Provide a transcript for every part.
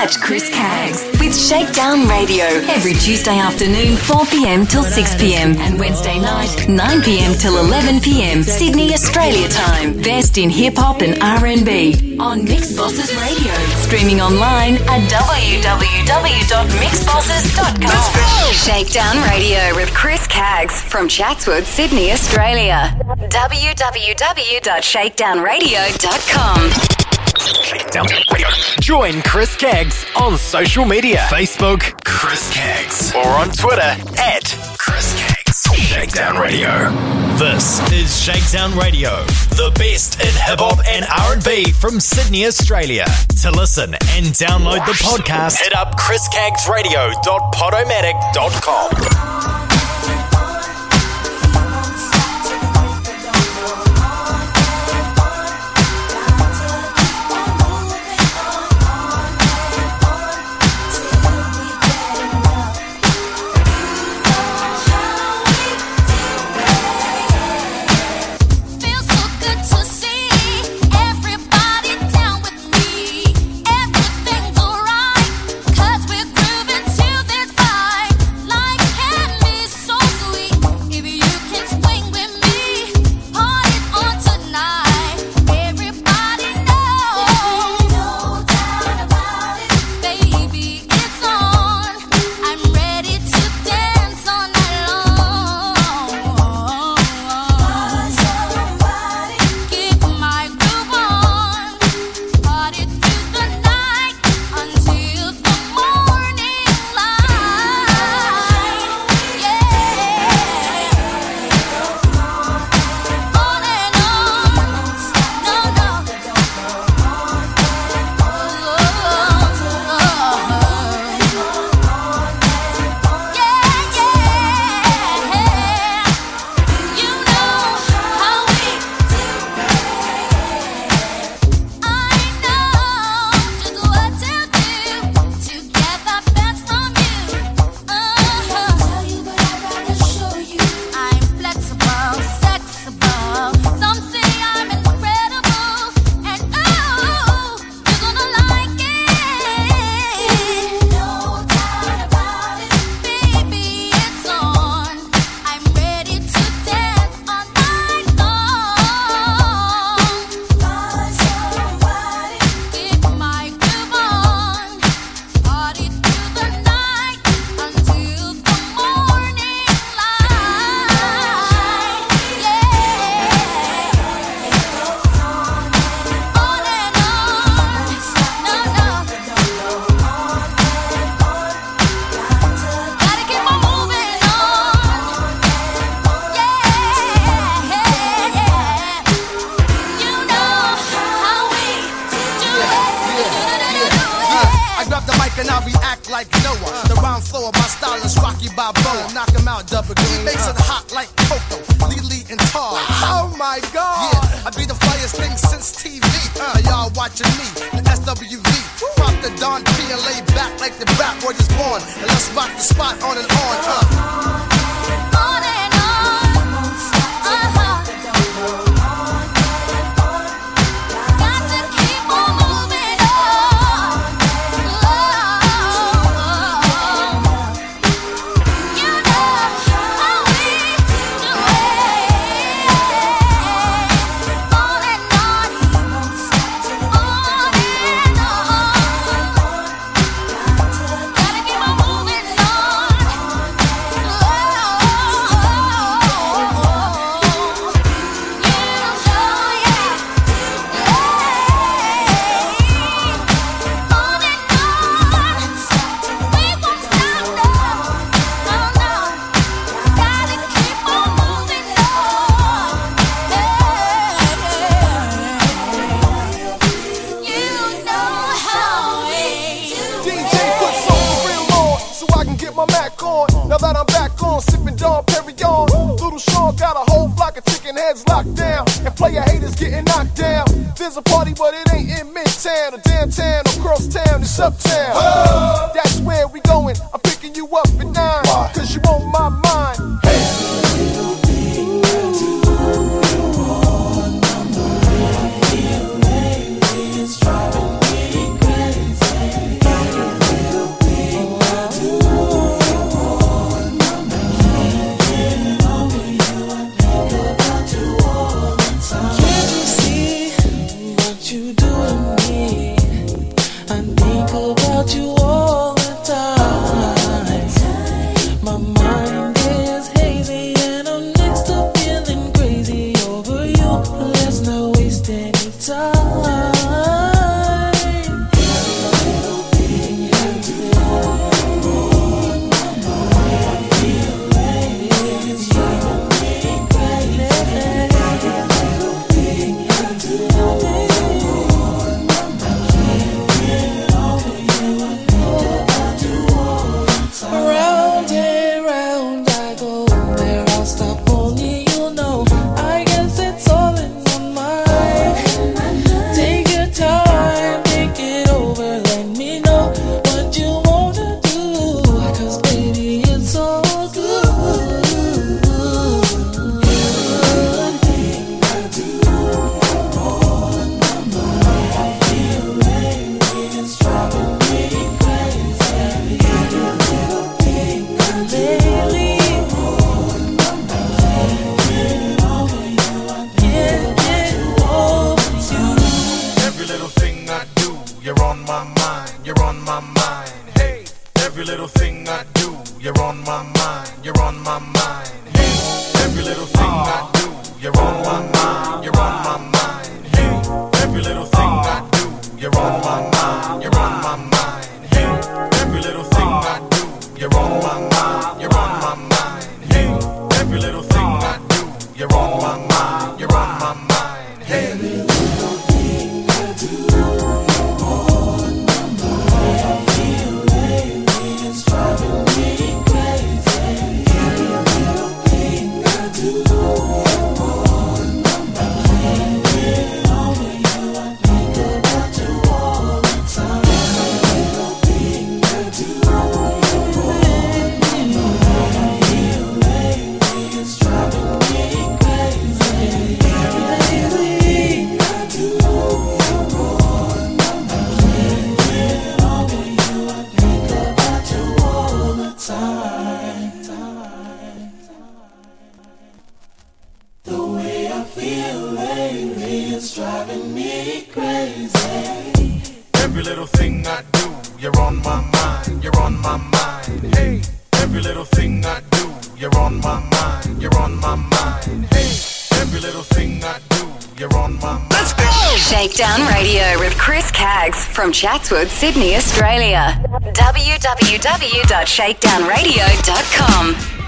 Catch Chris Keggs with Shakedown Radio every Tuesday afternoon, 4 pm till 6 pm, and Wednesday night, 9 pm till 11 pm, Sydney, Australia time. Best in hip hop and R&B on Mix Bosses Radio. Streaming online at www.mixbosses.com. Shakedown Radio with Chris Keggs from Chatswood, Sydney, Australia. www.shakedownradio.com. Join Chris Keggs on social media Facebook, Chris Keggs, or on Twitter at Chris Keggs. Shakedown Radio. This is Shakedown Radio, the best in hip hop and R&B from Sydney, Australia. To listen and download the podcast, hit up chriskeggsradio.podomatic.com. from Chatswood, Sydney, Australia. www.shakedownradio.com.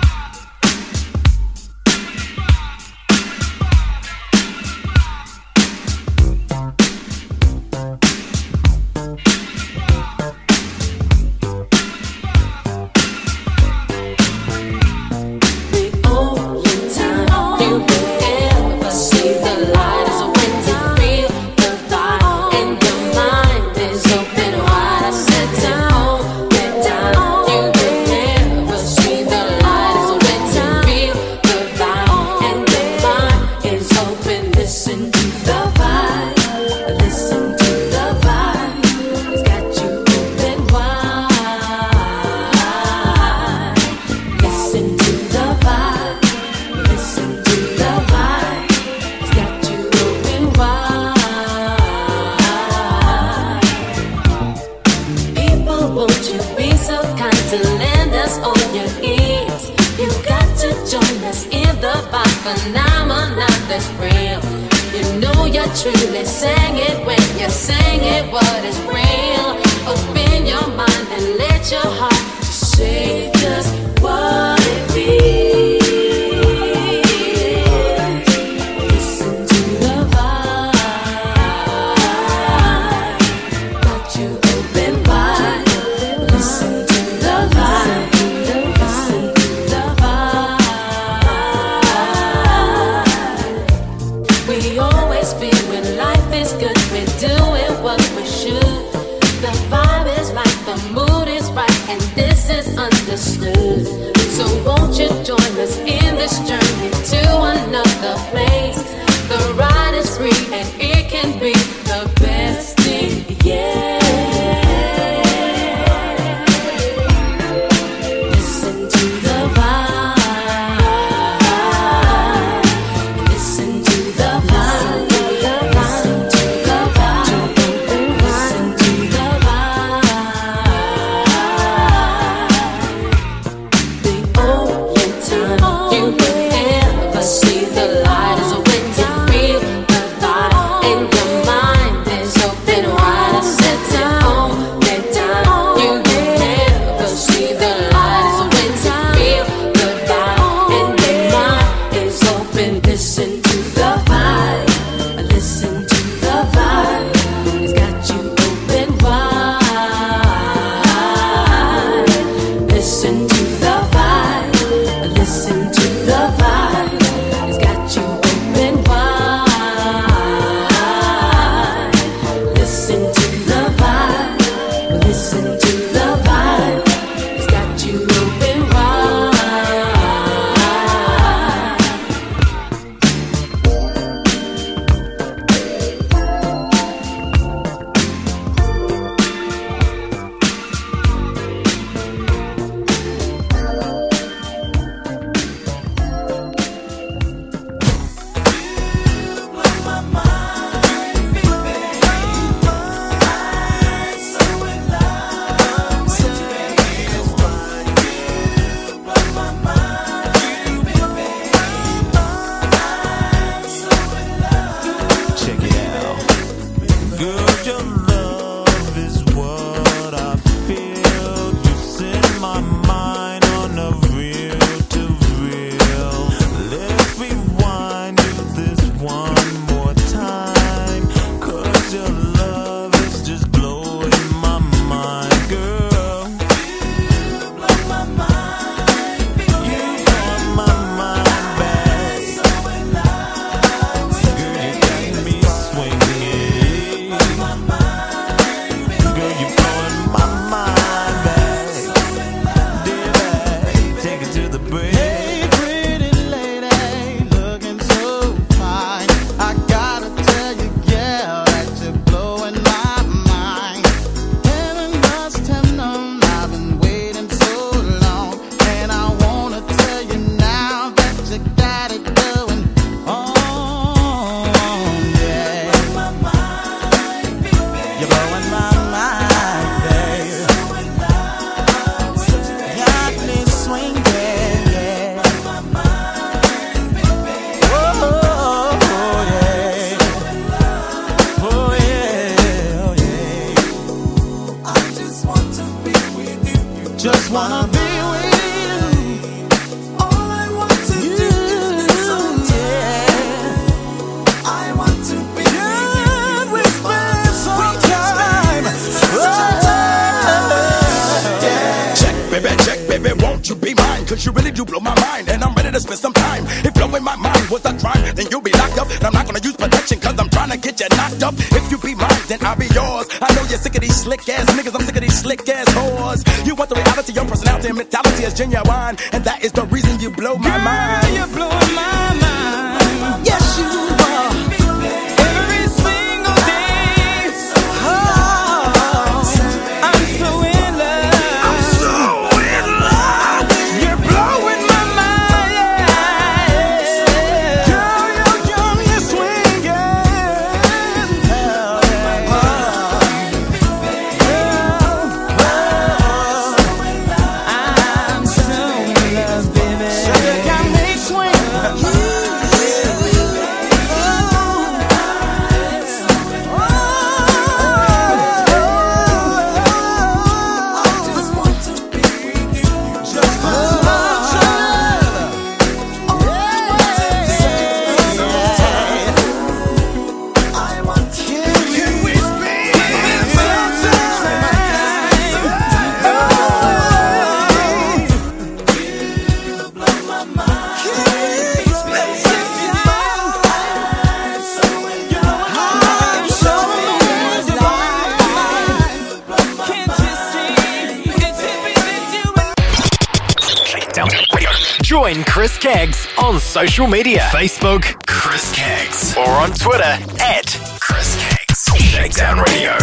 Join Chris Keggs on social media Facebook, Chris Keggs, or on Twitter at Chris Keggs. Shakedown Radio.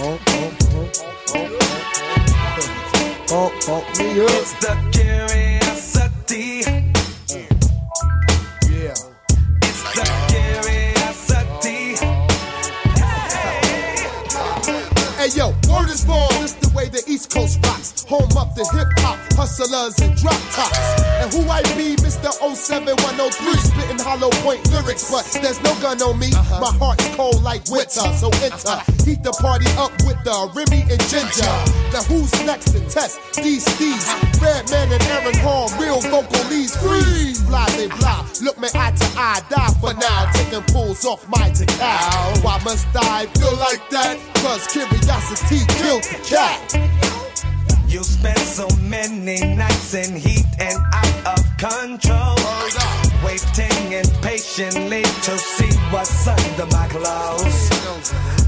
Oh, oh, oh, oh, oh, oh, me up. It's the curiosity. Yeah. It's the curiosity. Hey yo, word is born. This the way the East Coast rocks. Home of the hip hop hustlers and drop tops. And who I be, Mr. 07103, spitting hollow point lyrics, but there's no gun on me. Uh-huh. My heart's cold like winter, so enter. Uh-huh. Heat the party up with the Remy and Ginger. Uh-huh. Now who's next to test these steeds? Redman and Aaron Hall, real vocalies, freeze. Blase blah, blah. look me eye to eye, die for now. Taking pulls off my decal. Why must I feel like that? Cause curiosity killed the cat. You spent so many nights in heat and out of control. Waiting impatiently to see what's under my clothes.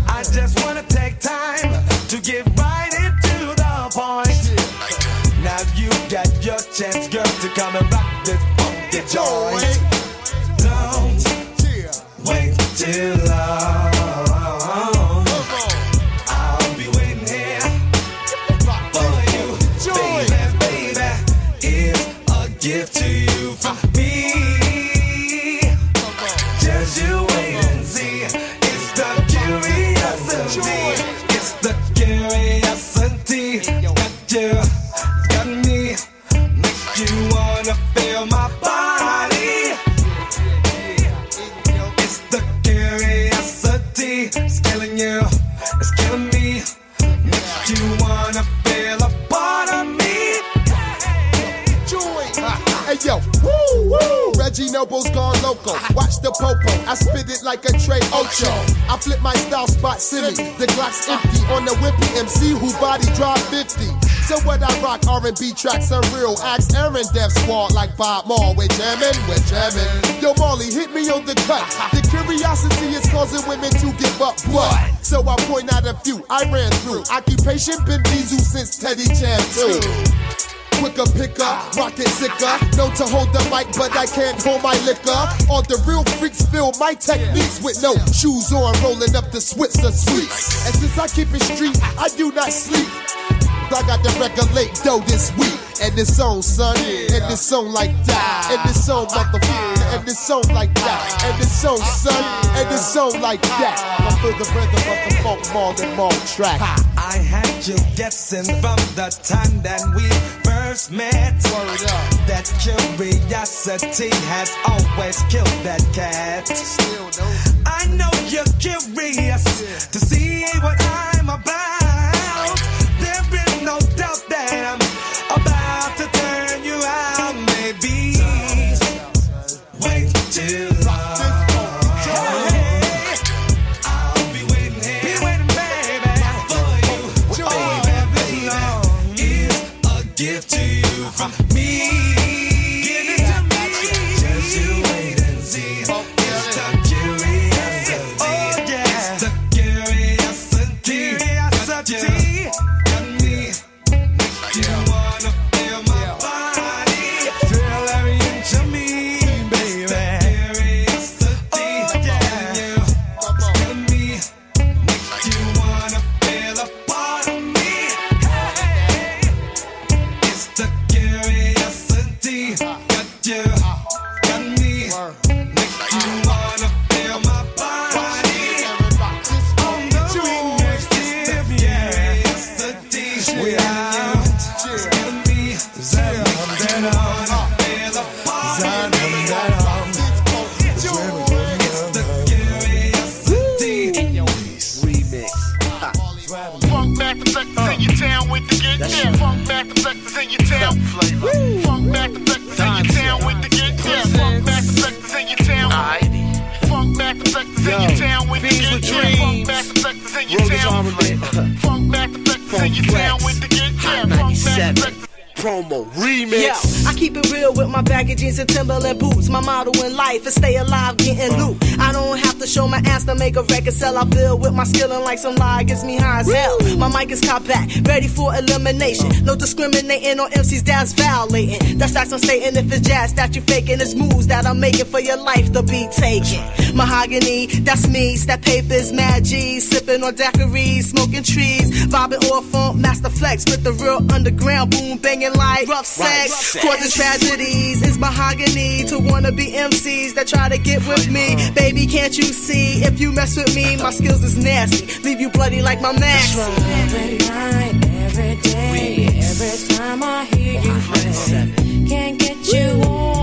I just wanna take time to get right into the point. Now you got your chance, girl, to come and rock this funky joint. Don't wait too long. You, got me. Makes you wanna feel my body. It's the curiosity. It's killing you. It's killing me. Makes you wanna feel a part of me. Hey yo, woo woo. Reggie Noble's gone loco. Watch the popo. I spit it like a Trey Ocho. I flip my style spot silly. The Glock's empty on the whippy MC who body drop 50. So what I rock R&B tracks unreal. Ask Aaron Def Squad like Bob Maul. We're jamming, we're jamming. Yo Marley, hit me on the cut. The curiosity is causing women to give up blood. So I point out a few I ran through. Occupation been diesel since Teddy Jam too quicker picker, rocket sicker. Known to hold the mic, but I can't hold my liquor. All the real freaks feel my techniques with no shoes on, rolling up the Swisher Sweets. And since I keep it street, I do not sleep. I got to regulate though this week. And this song, son, and this song like that, and this song, motherfucker, and this song like that, and this song, son, and this song like that. I feel the rhythm of the funk more than more track. I had you guessing from the time that we first met. That curiosity has always killed that cat. Still I know you're curious to see what I to. skillin' like some lie gets me high as hell. My mic is compact, ready for elimination. No discriminating on MCs that's violating. That's facts I'm stating. If it's jazz that you faking, it's moves that I'm making for your life to be taken. Mahogany, that's me. That paper's mad G, sipping on that smoking trees. Vibing off on Master Flex with the real underground boom banging like rough sex. Right, Causing tragedies is mahogany to wanna be MCs that try to get with me. Baby, can't you see? If you mess with me, my skills is nasty. Leave you bloody like my max. Every night, every day, every time I hear you, can't get you off.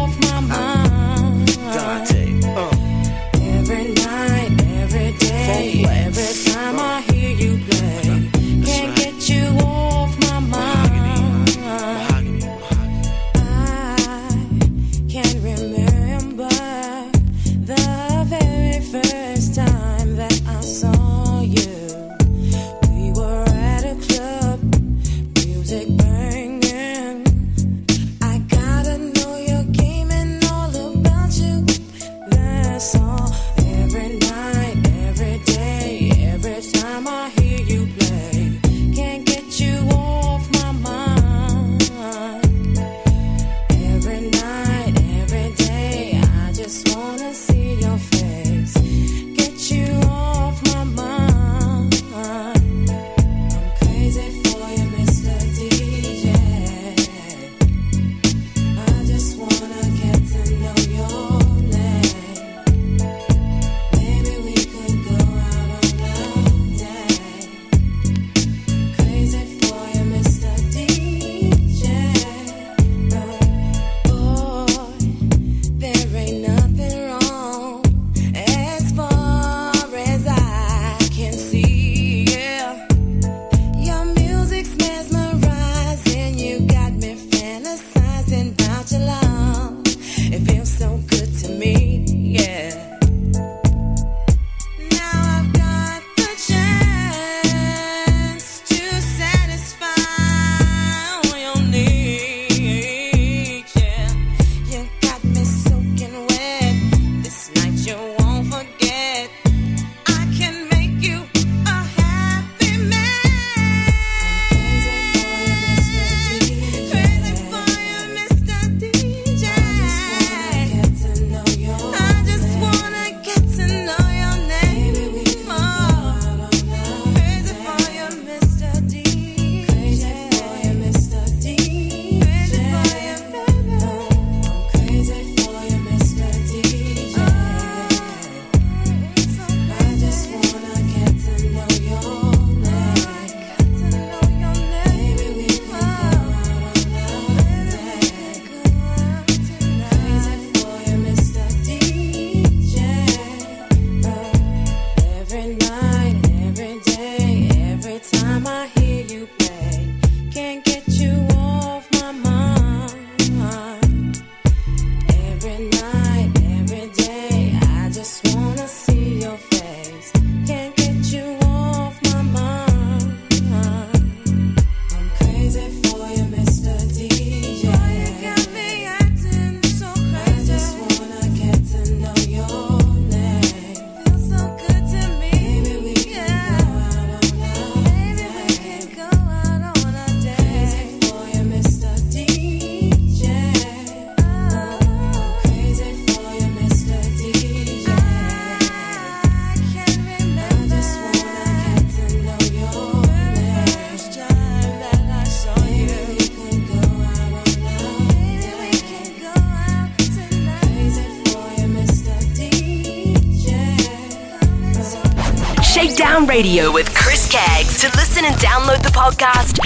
Radio with Chris Keggs. To listen and download the podcast,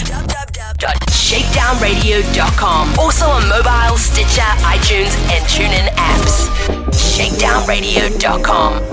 shakedownradio.com. Also on mobile, Stitcher, iTunes, and TuneIn apps. Shakedownradio.com.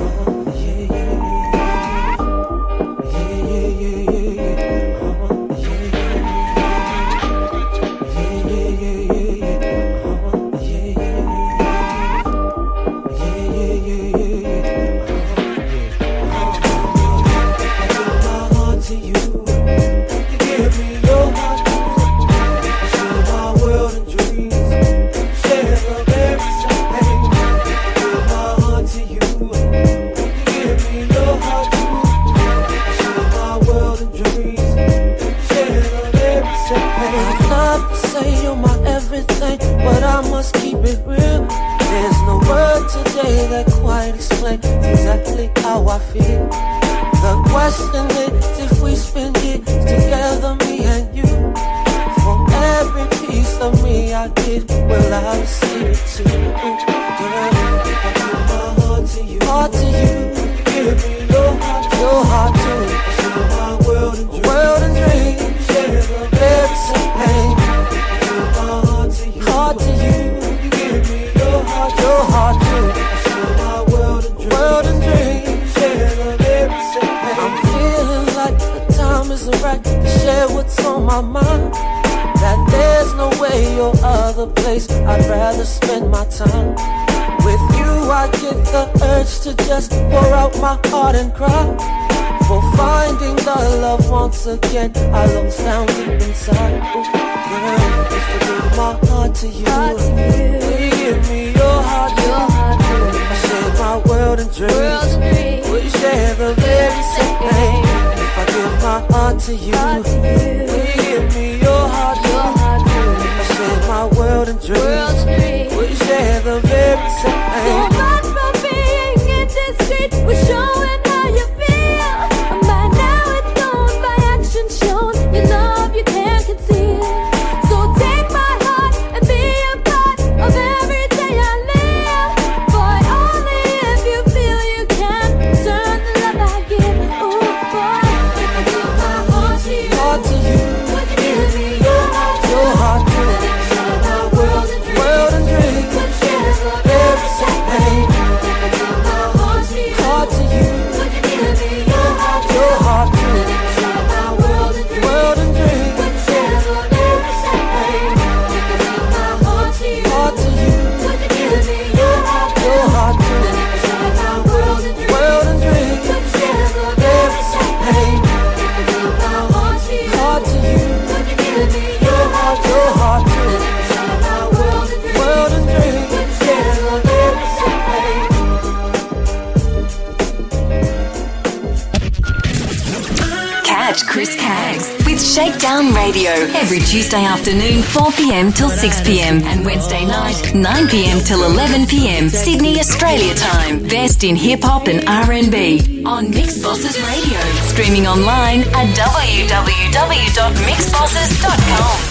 to you. will you Give me your heart, your heart. I share my world and dreams. Will you share the very same thing. If I give my heart to you, will you give me your heart, your heart. I share my world and dreams. every Tuesday afternoon, 4 pm till 6 pm, and Wednesday night, 9 pm till 11 pm, Sydney, Australia time. Best in hip hop and R&B on Mixed Bosses Radio. Streaming online at www.mixbosses.com.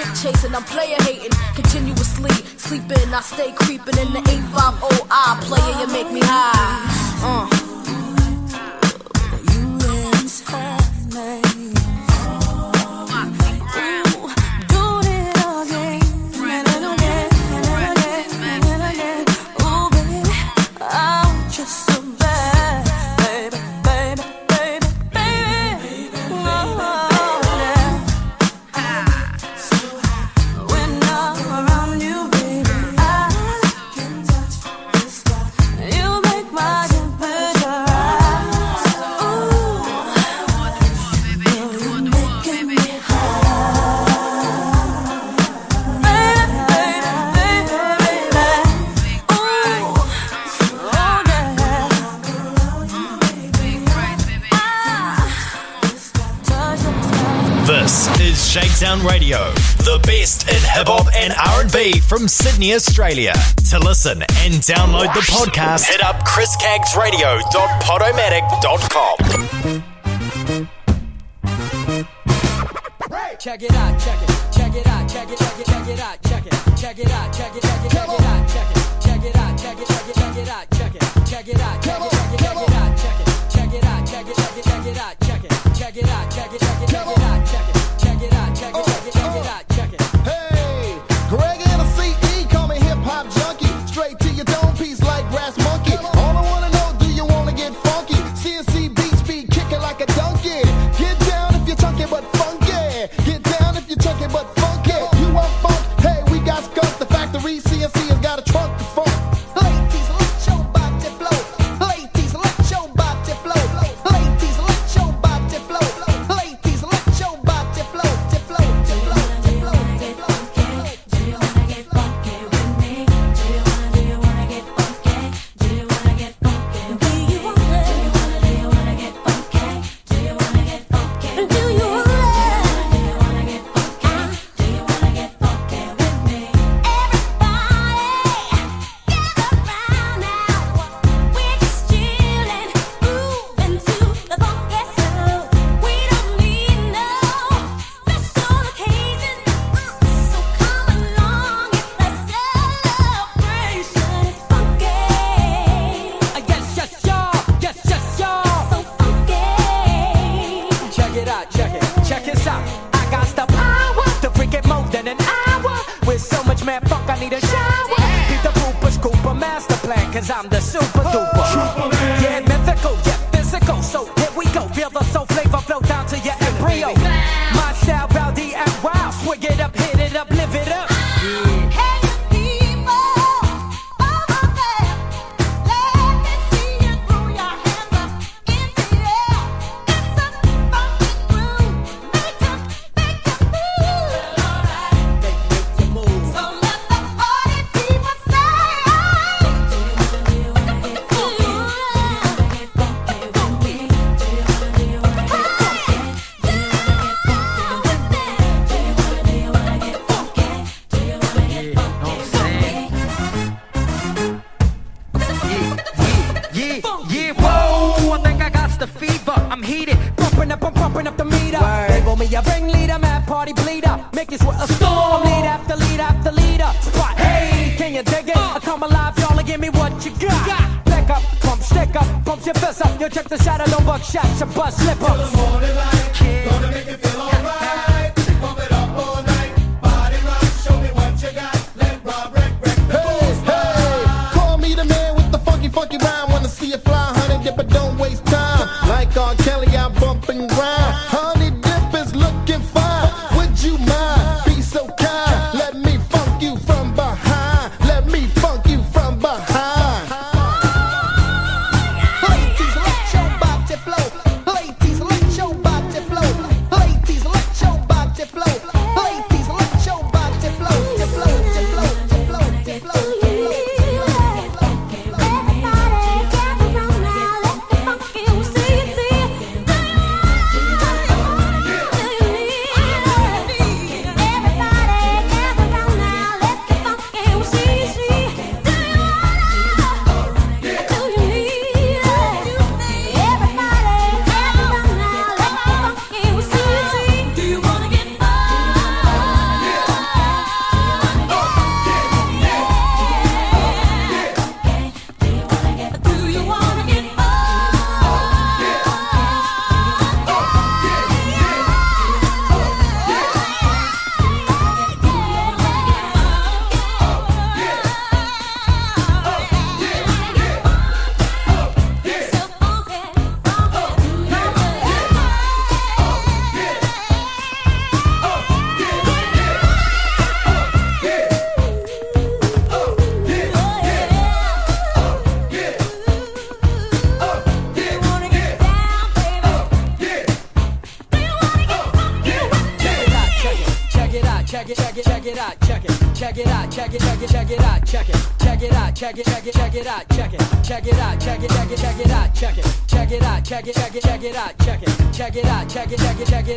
chick chasing, I'm player hating. Continuously sleeping, I stay creeping in the 850 I player, you make me high. Uh. from Sydney, Australia. To listen and download the podcast, Hit up chriskeggsradio.podomatic.com. master plan, cause I'm the super duper.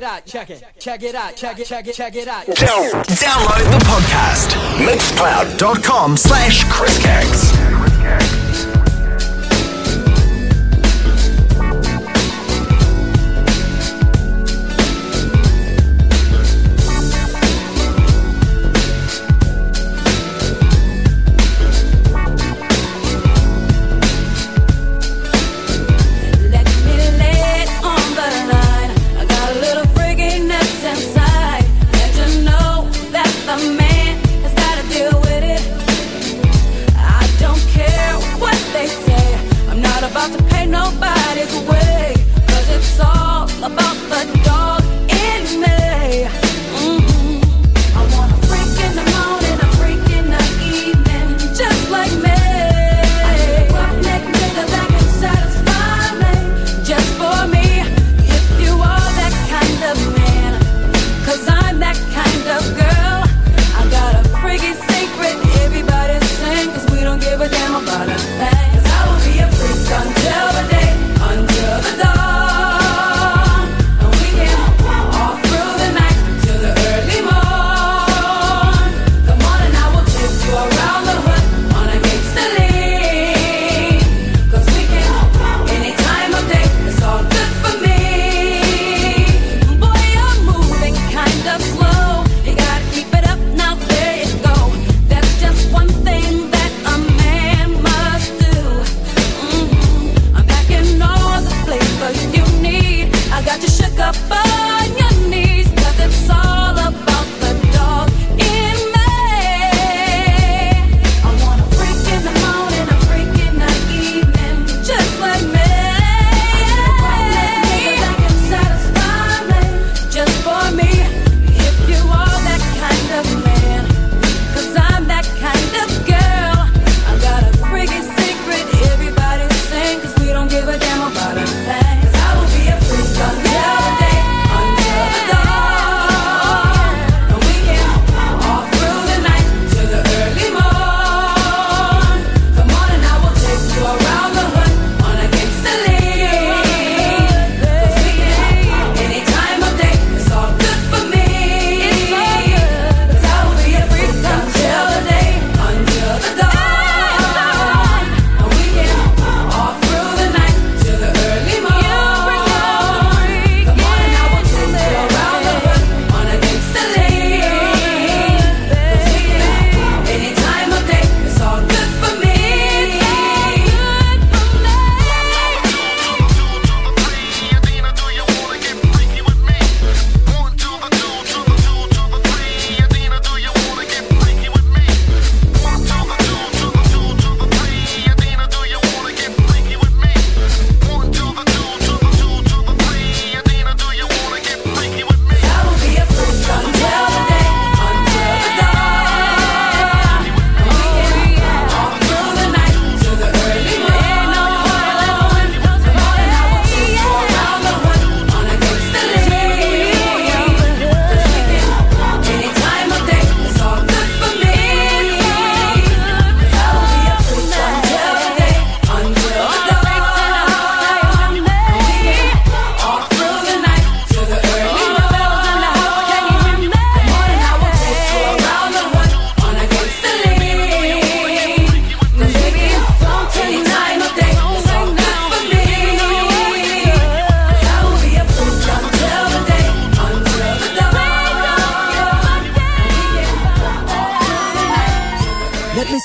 it check it, check it out, check it, check it, check it out. Download the podcast. Mixcloud.com slash Chris Keggs.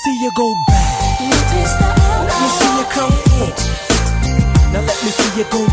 see you go back. Let me see you come. Now let me see you go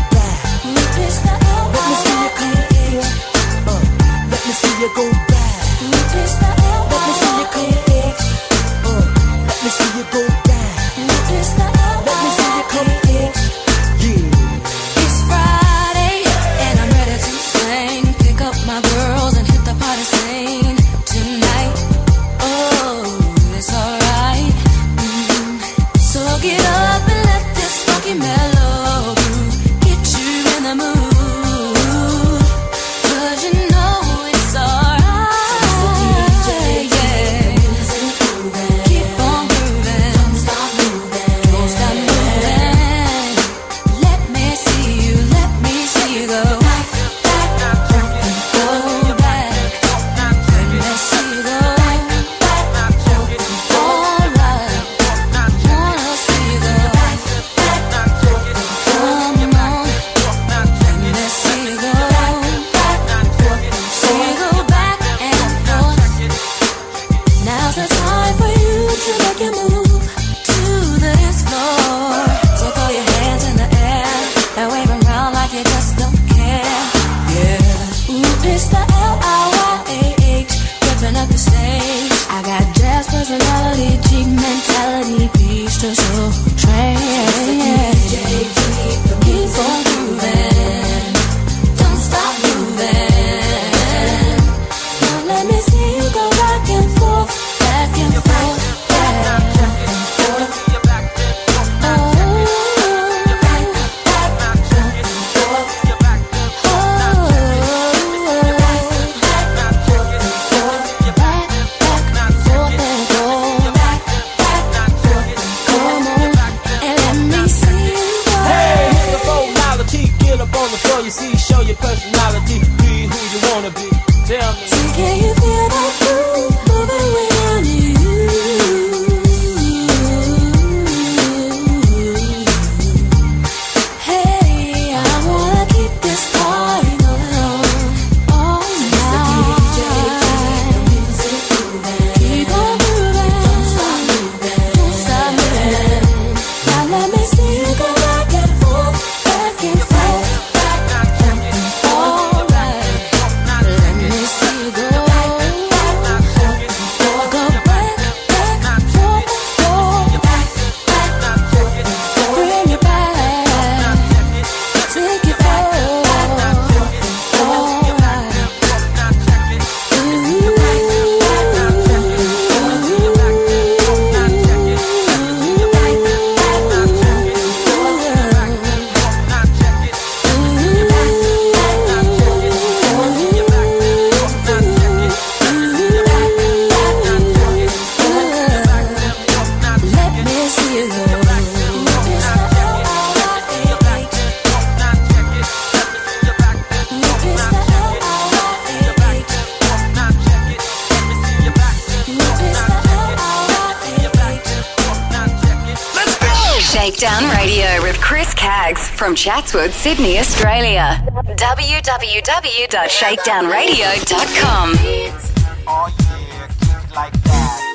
Sydney, Australia. www.shakedownradio.com. Oh yeah, like that.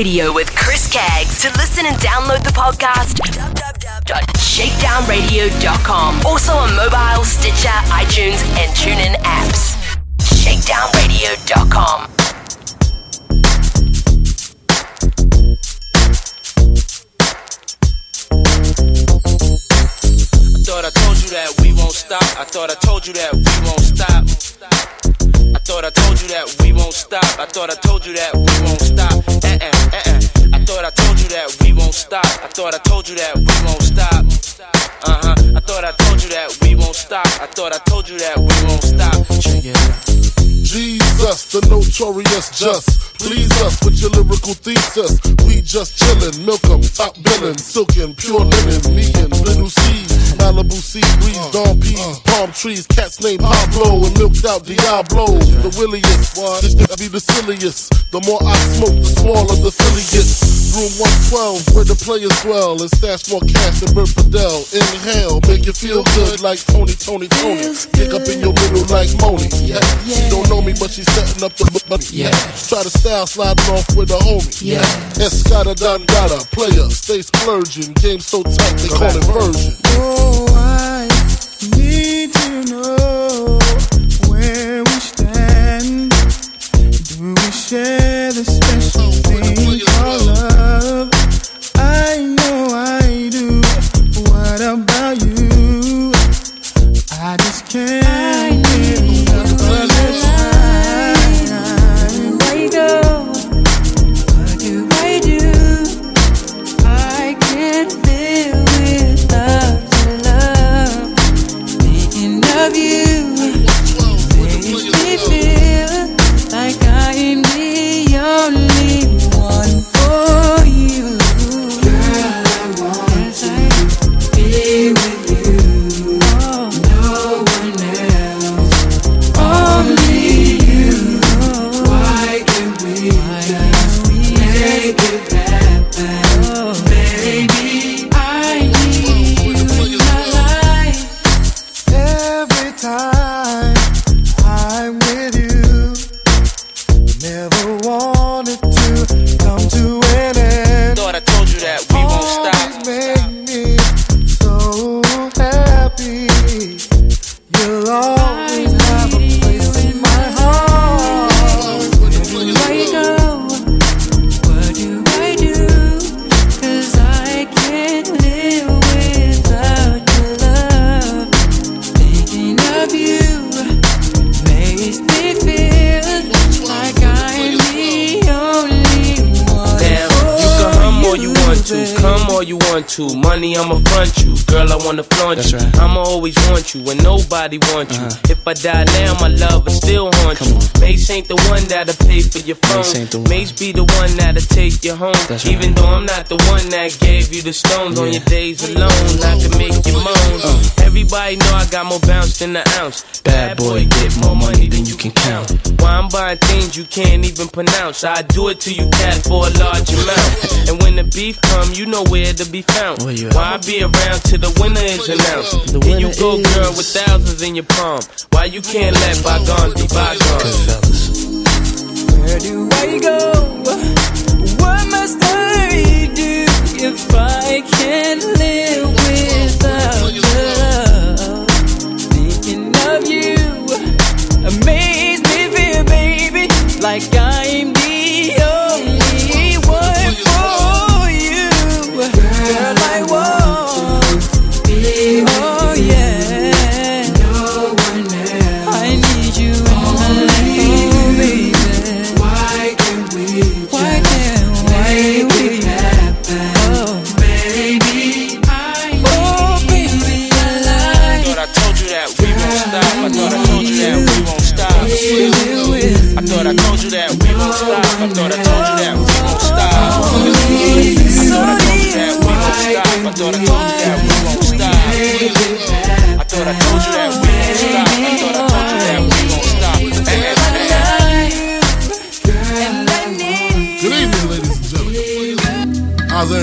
Radio Silken, pure linen, me and little seeds. Malibu sea breeze, uh, dawn peas, uh. palm trees, cats named Pablo and milked out Diablo. The williest, this be the silliest. The more I smoke, the smaller the silliest. Room 112, where the players dwell. it's that's more cast and Bert Fidel. Inhale, make you feel good like Tony, Tony, Tony. Kick up in your middle like Moni. Yeah. yeah. She don't know me, but she's setting up the money. Yeah. Try to style, sliding off with a homie. Yeah. Escada Don Gata, player, stay splurging. Game so tight, they call it version. Oh, I need to know where we stand. Do we share? can never Money, I'ma front you. Girl, I wanna flaunt you. right. I'ma always want you when nobody wants you. Uh-huh. If I die now, my love will still haunt you. Mase ain't the one that'll pay for your phone. Mase ain't the one. Mase be the one that'll take you home. That's right. Even though I'm not the one that gave you the stones on your days alone, I can make you uh-huh. moan. Everybody know I got more bounce than an ounce. Bad boy, get more money than you can count. Why I'm buying things you can't even pronounce. I do it to you, cat, for a large amount. And when the beef come, you know where to be found. Where you at? Why I be around till the winner is announced? The Here you winner go, is- girl, with thousands in your palm. Why you can't let bygones be bygones? Where do I go? What must I do if I can't live without love?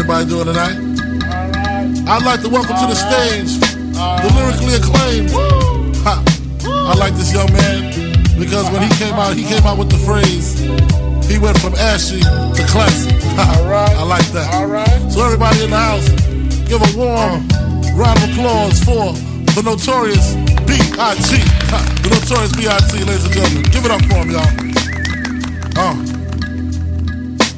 Everybody doing tonight? I'd like to welcome to the stage the lyrically acclaimed. I like this young man because when he came out, he came out with the phrase. He went from ashy to classy. I like that. All right. So everybody in the house, give a warm round of applause for the notorious B.I.G. The notorious B.I.G. Ladies and gentlemen, give it up for him, y'all. Uh.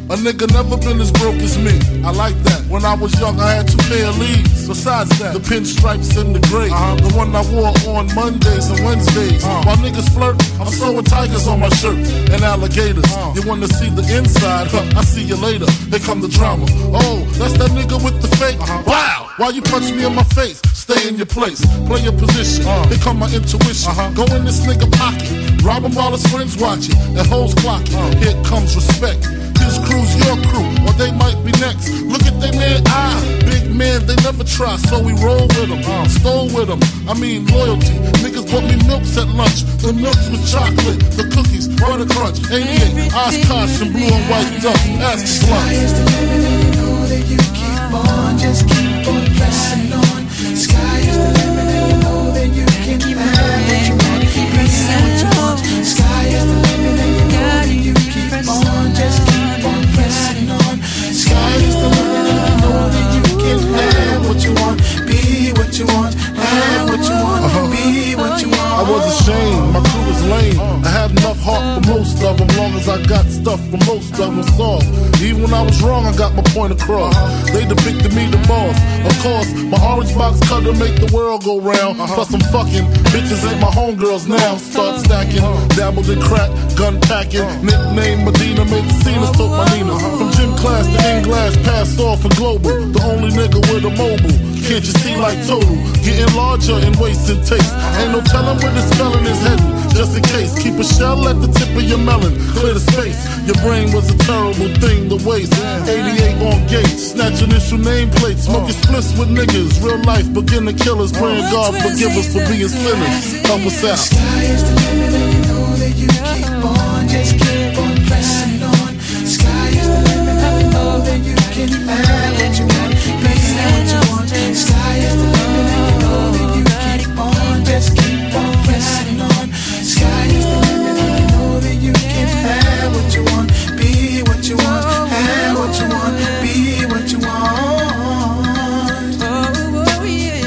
A nigga never been as broke as me. I like that. When I was young, I had two pair of leaves. Besides that, the pinstripes and the gray. Uh-huh. The one I wore on Mondays and Wednesdays. Uh-huh. While niggas flirt, I'm sewing tigers on my shirt and alligators. Uh-huh. You wanna see the inside? Huh, I see you later. Here come the drama. Oh, that's that nigga with the fake. Wow! Why you punch me in my face? Stay in your place. Play your position. Here come my intuition. Go in this nigga pocket. Rob him while his friends watching. And hoes clocking. Here comes respect. His crew's your crew, or they might be next. Look at they man eye. Big man, they never try, so we roll with them. Uh, stole with them. I mean, loyalty. Niggas bought me milks at lunch. The milks with chocolate, the cookies, butter crunch, 88, Oshkosh, and blue and white duck. Sky is the I was wrong, I got my point across. They depicted me the boss. Of course, my orange box cutter make the world go round. Uh-huh. Plus I'm fucking bitches ain't my homegirls now. Start uh-huh. stacking, uh-huh. dabbled in crack, gun packing. Nickname Medina, made the scenes, took my Nina. From gym class to in glass, passed off for global. The only nigga with a mobile. Can't you see like total? Getting larger in waist and taste. Ain't no telling where this felon is heading. Just in case, keep a shell at the tip of your melon. Clear the space. Your brain was a terrible thing to waste. 88 on gates, snatch initial nameplates. Smoking splits with niggas. Real life beginner killers. Praying God forgive us for being sinners. Help us out. Sky is the limit, and you know that you keep on. Just keep on pressing on. Sky is the limit, and you know that you can have what you want. Be what you want. Sky is the limit, and you know that you keep on. Just keep on pressing and know that have what you want. Be what you want. Have what you want. Be what you want.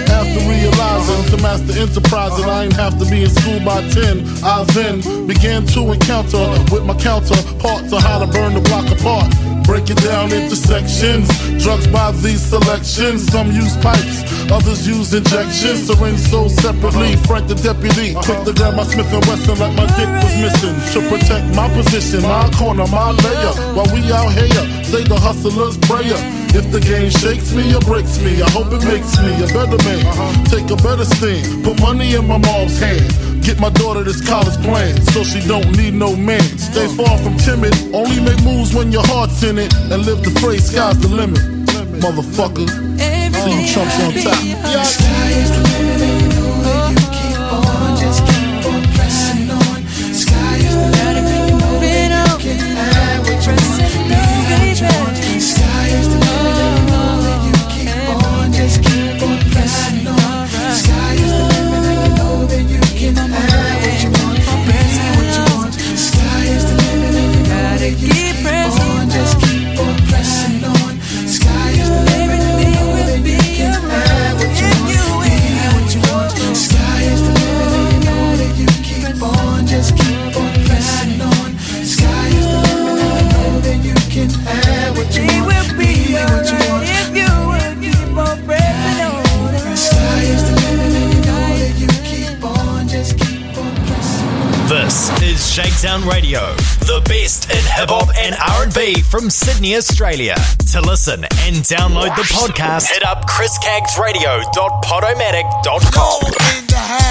After realizing to master enterprising, I ain't have to be in school by 10. I then began to encounter with my counterparts on how to burn the block apart. Break it down into sections. Drugs by these selections. Some use pipes, Others use injections, syringe sold separately. Frank the deputy, quick the grab my Smith and Wesson like my dick was missing. To protect my position, my corner, my layer. While we out here, say the hustler's prayer. If the game shakes me or breaks me, I hope it makes me a better man. Take a better stand, put money in my mom's hand. Get my daughter this college plan so she don't need no man. Stay far from timid, only make moves when your heart's in it. And live the phrase, sky's the limit, motherfucker see you chumps on top. Shakedown Radio, the best in hip hop and R&B from Sydney, Australia. To listen and download the podcast, hit up chriskeggsradio.podomatic.com.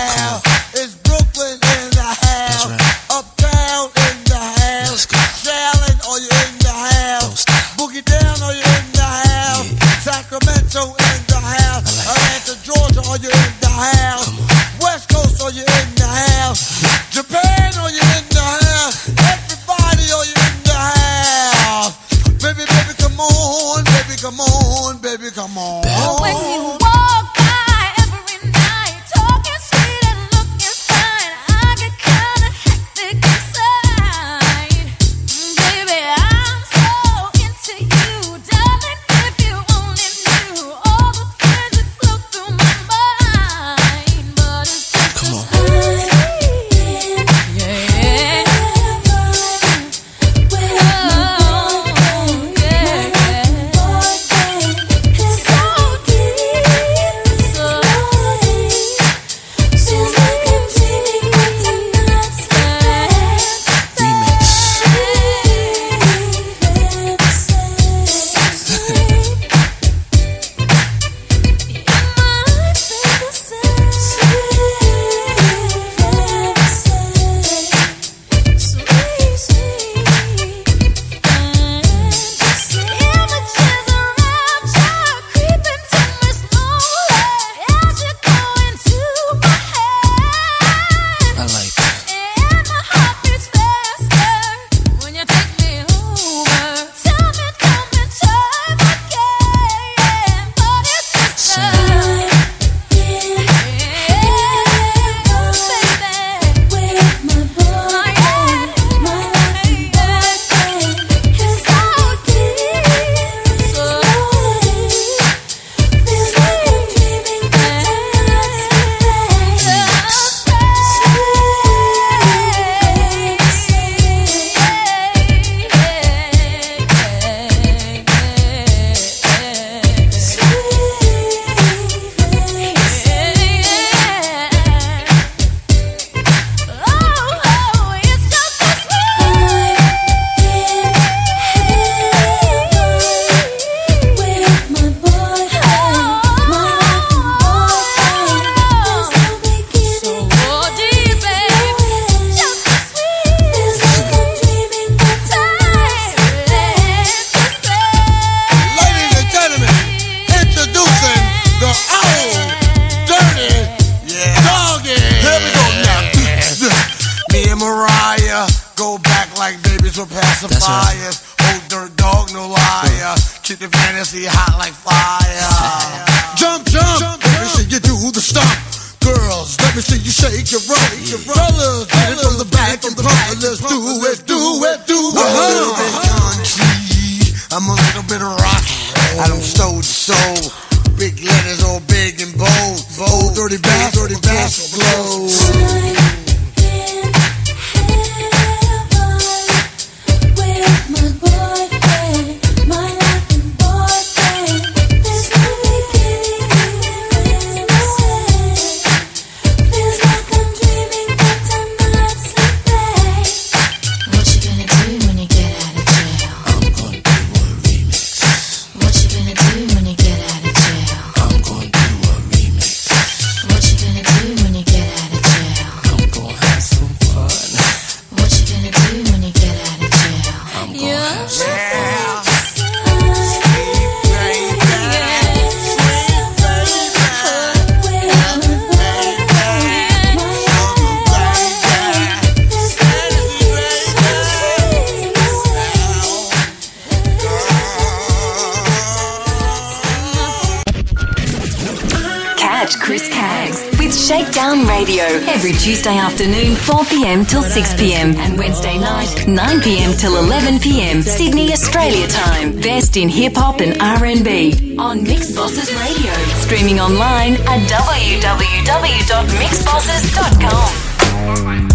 Catch Chris Keggs with Shakedown Radio every Tuesday afternoon, 4 p.m. till 6 p.m. and Wednesday night, 9 p.m. till 11 p.m. Sydney, Australia time. Best in hip hop and R&B on Mixxbosses Radio. Streaming online at www.mixxbosses.com.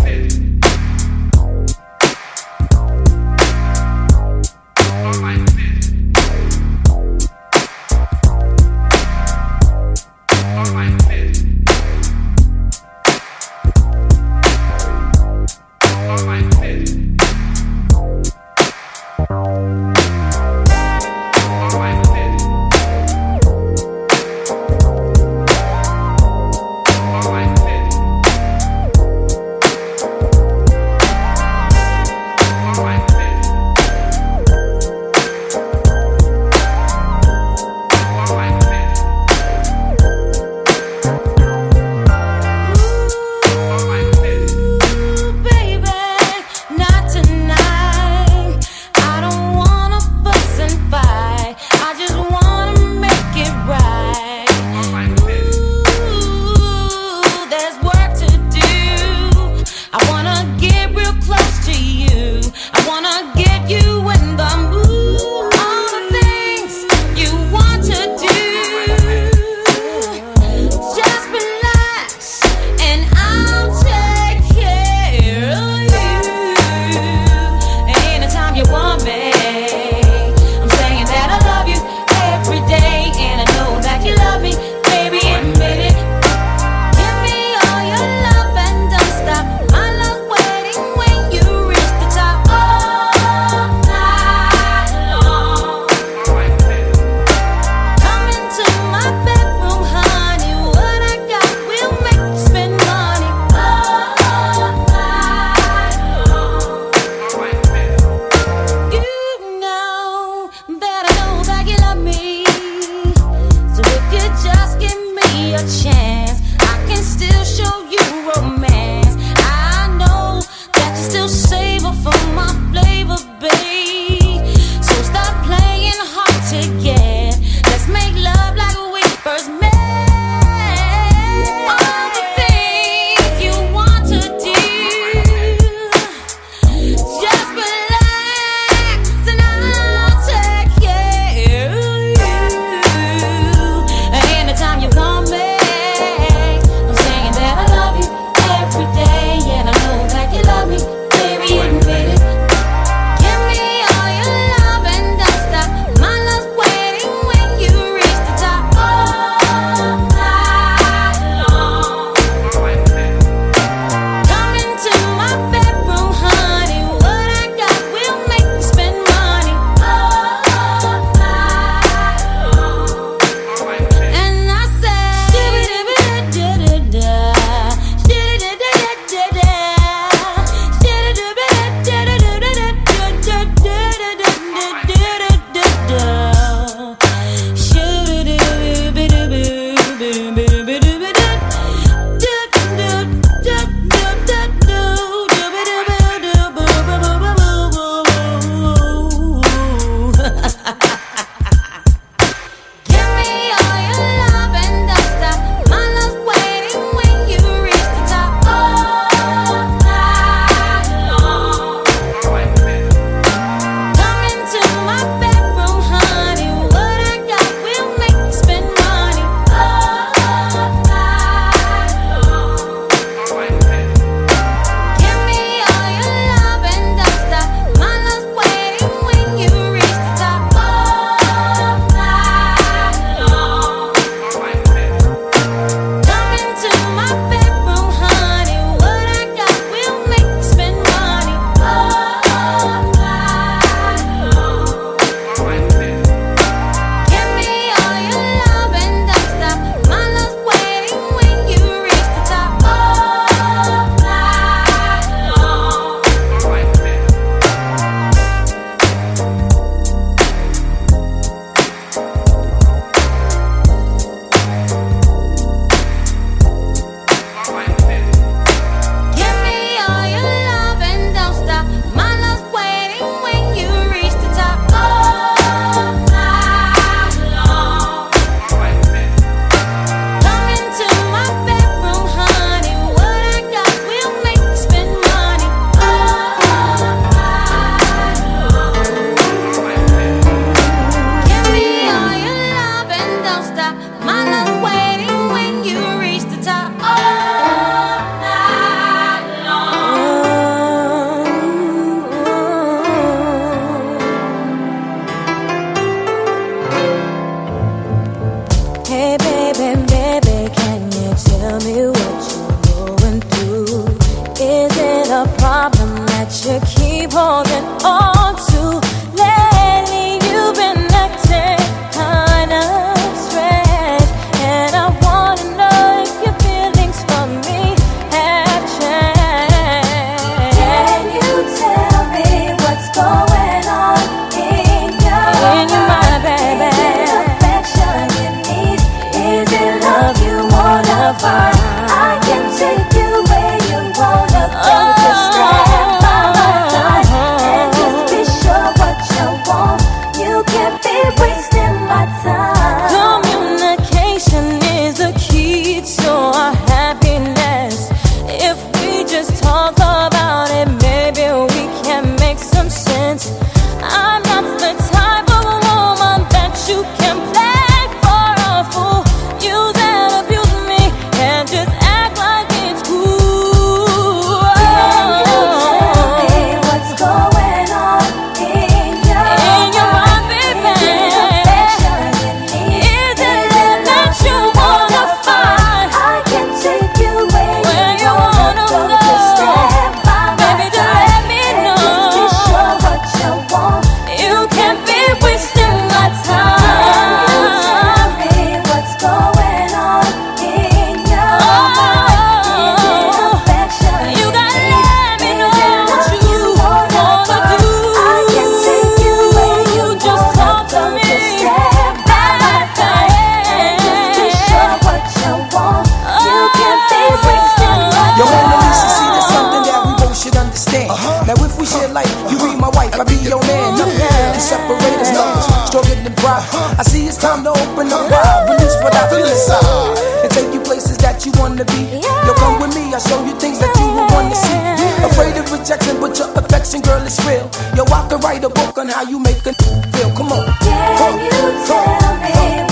some shit like you be my wife, I be your man. Nothing can separate us, lovers, stronger than pride. I see it's time to open up wide, release what I feel inside, and take you places that you wanna be. Yo, come with me, I'll show you things that you will wanna see. Afraid of rejection, but your affection, girl, is real. Yo, I could write a book on how you make a feel. Come on, can you tell me?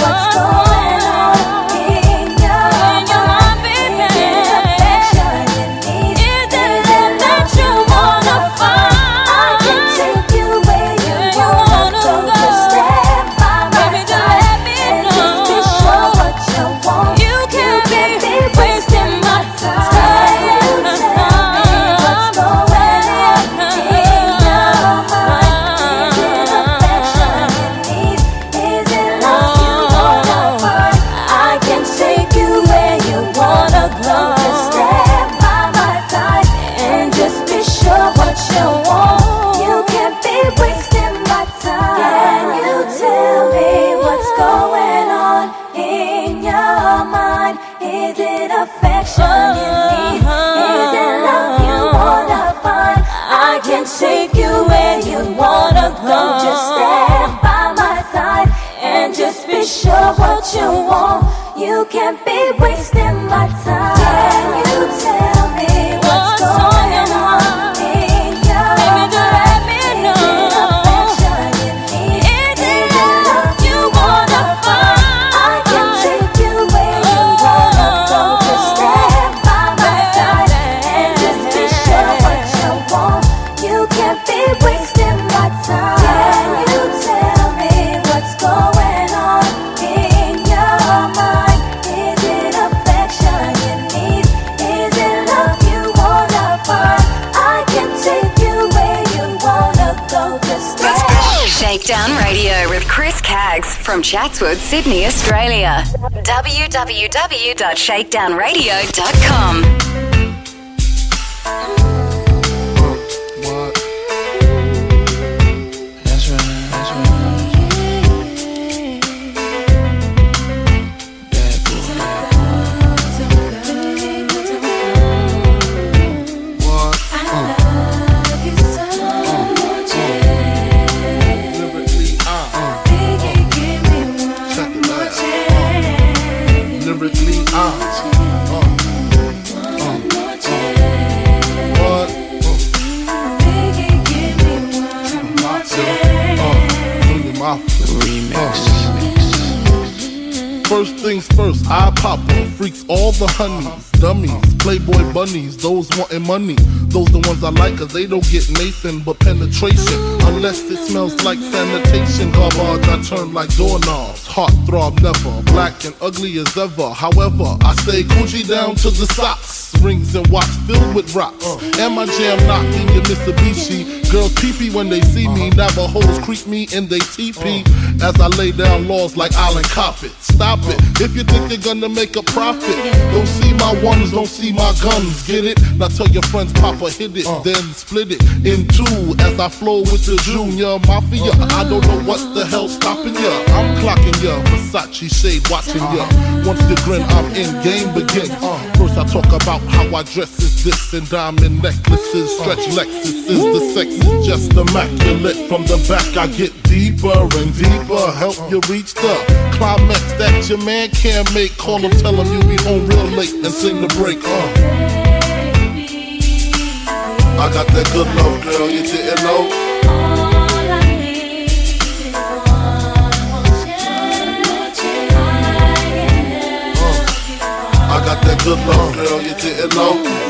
from Chatswood, Sydney, Australia. www.shakedownradio.com. 'em. Freaks all the honeys, dummies, playboy bunnies, those wanting money. Those the ones I like, cause they don't get Nathan but penetration. Unless it smells like sanitation. Garbage, I turn like doorknobs. Heart throb never, black and ugly as ever. However, I stay coochie down to the socks. Rings and watch filled with rocks. And my jam knocking your Mitsubishi. Girls peepee when they see me. Uh-huh. Navajos creep me in they teepee. Uh-huh. As I lay down laws like Island Coppet. Stop it. Uh-huh. If you think you're gonna make a profit, don't see my ones, don't see my guns. Get it? Now tell your friends, Papa hit it, then split it in two. As I flow with the Junior Mafia. I don't know what the hell stopping ya. I'm clocking ya. Versace shade watching ya. Once the grin, I'm in. Game begins. First I talk about how I dress is this and diamond necklaces, stretch Lexuses. The sex is just immaculate. From the back I get deeper and deeper. Help you reach the climax that your man can't make. Call him, tell him you'll be home real late and sing the break. Uh. I got that good love, girl, you didn't know. I got that good love, girl, you didn't know.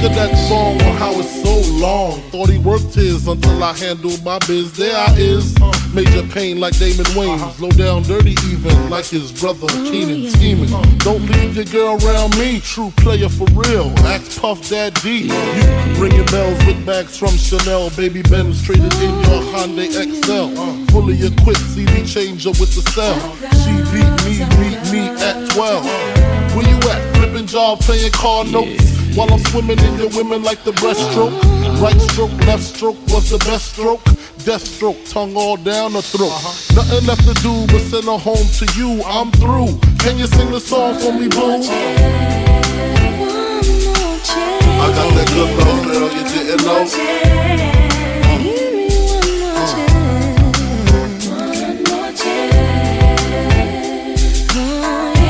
Sick of that song on how it's so long. Thought he worked his until I handled my biz. There I is. Major pain like Damon Wayans. Uh-huh. Low down dirty even like his brother Keenen scheming. Uh-huh. Don't leave your girl around me. True player for real. Ask Puff Dad D. You ringing bells with bags from Chanel. Baby Benz traded in your Hyundai Excel. Uh-huh. Fully equipped CD changer with the cell. She beat me, meet me at 12. Where you at? Flipping job, playing card notes. While I'm swimming in your women like the breaststroke. Right stroke, left stroke was the best stroke. Death stroke, tongue all down the throat. Uh-huh. Nothing left to do but send her home to you. I'm through. Can you sing the song for me, boo? I got that good love, girl, you didn't know.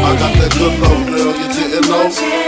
I got that good love, girl, you didn't know.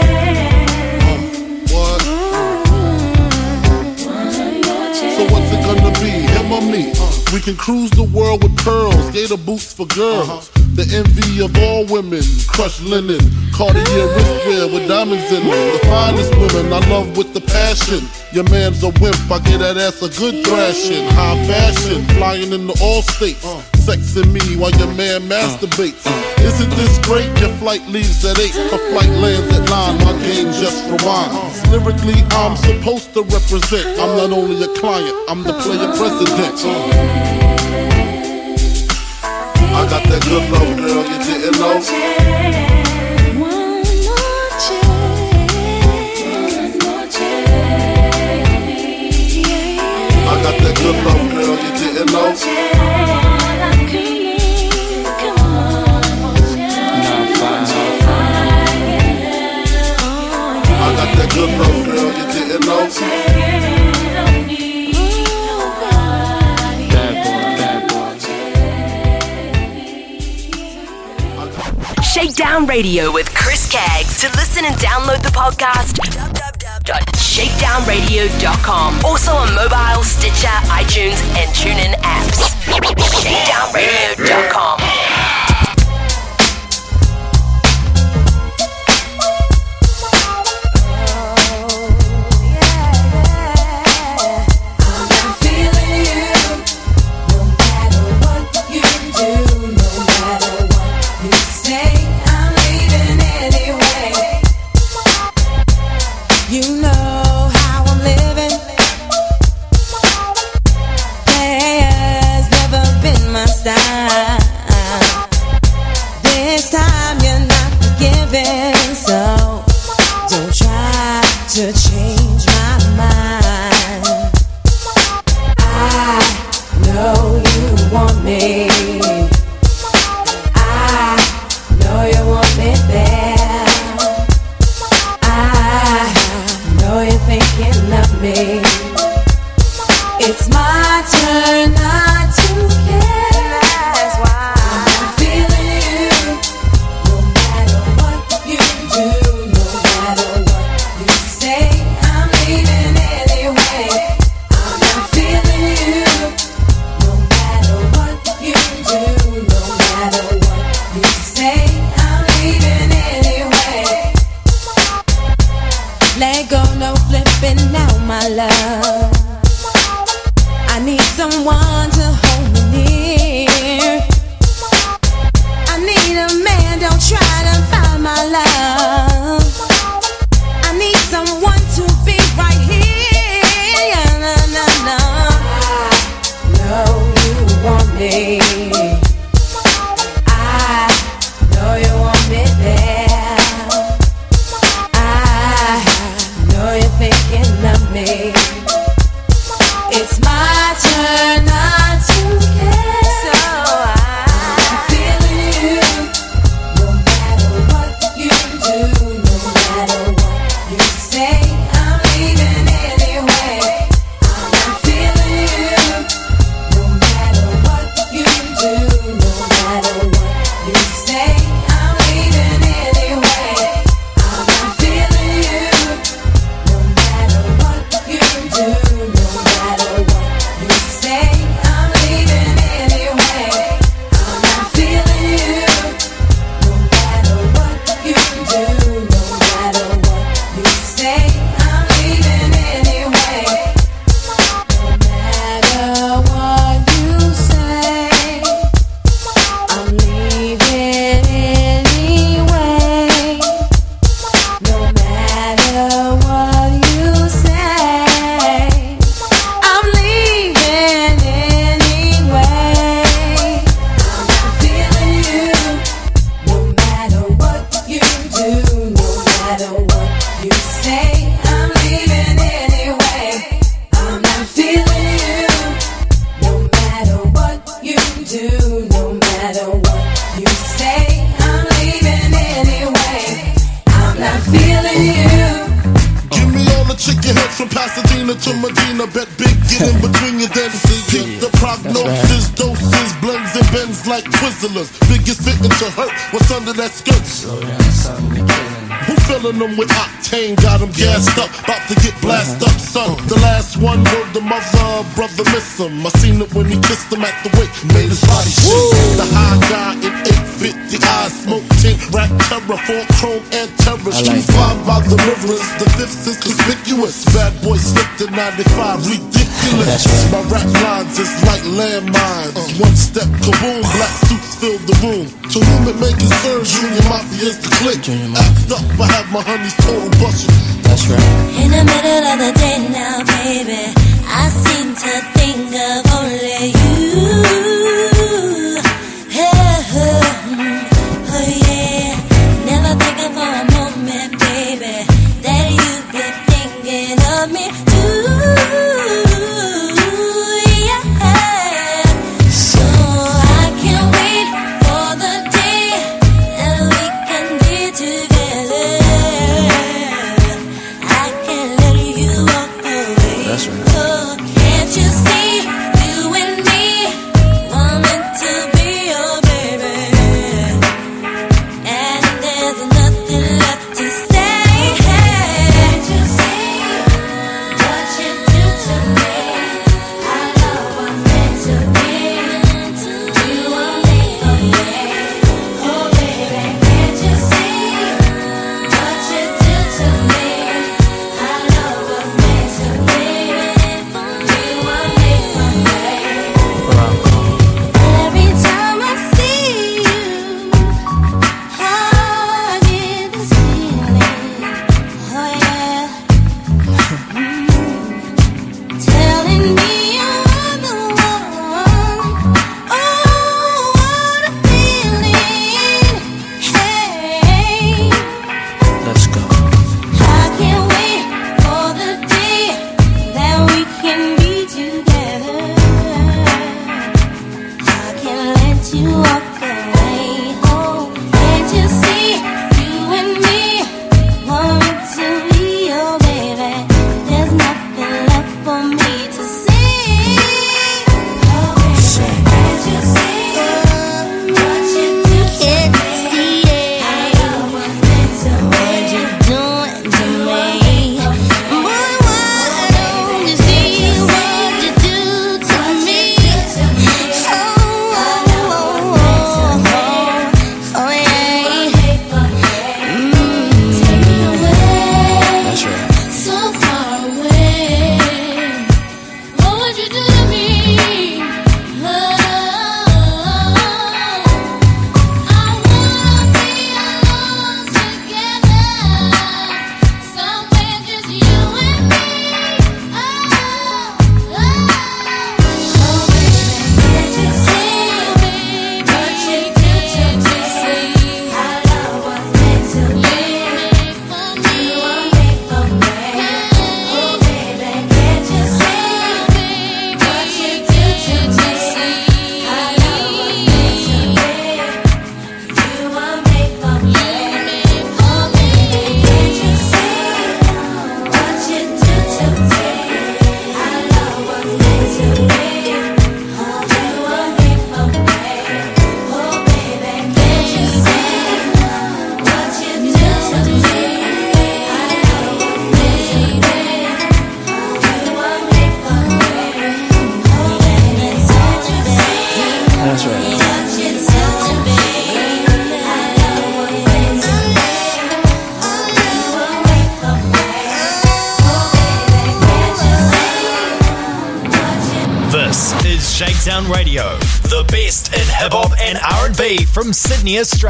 We can cruise the world with pearls, gator boots for girls. Uh-huh. The envy of all women, crushed linen, Cartier wristwear with diamonds in them. The finest women I love with the passion. Your man's a wimp, I get that ass a good thrashing. High fashion, flying into all states. Sexing me while your man masturbates. Isn't this great? Your flight leaves at 8, her flight lands at 9. My game just rewinds. Lyrically, I'm supposed to represent. I'm not only a client, I'm the player president. I got that good love, girl, you didn't know. I got that good girl, you didn't know. I got that good love, girl, you didn't know. Shakedown Radio with Chris Keggs. To listen and download the podcast, www.shakedownradio.com. Also on mobile, Stitcher, iTunes, and TuneIn apps. Shakedownradio.com.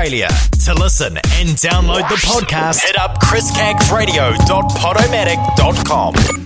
Australia. To listen and download the podcast, head up chriskeggsradio.podomatic.com.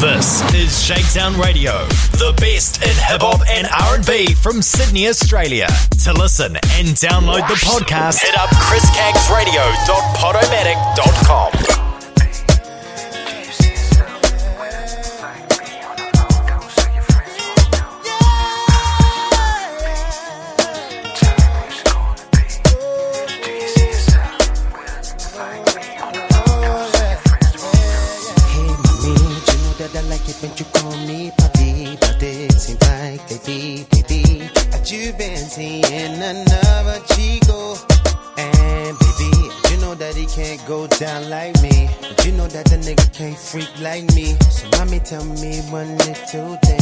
This is Shakedown Radio, the best in hip hop and R&B from Sydney, Australia. To listen and download the podcast, hit up chriskeggsradio.podomatic.com. like me. So mommy tell me one little thing.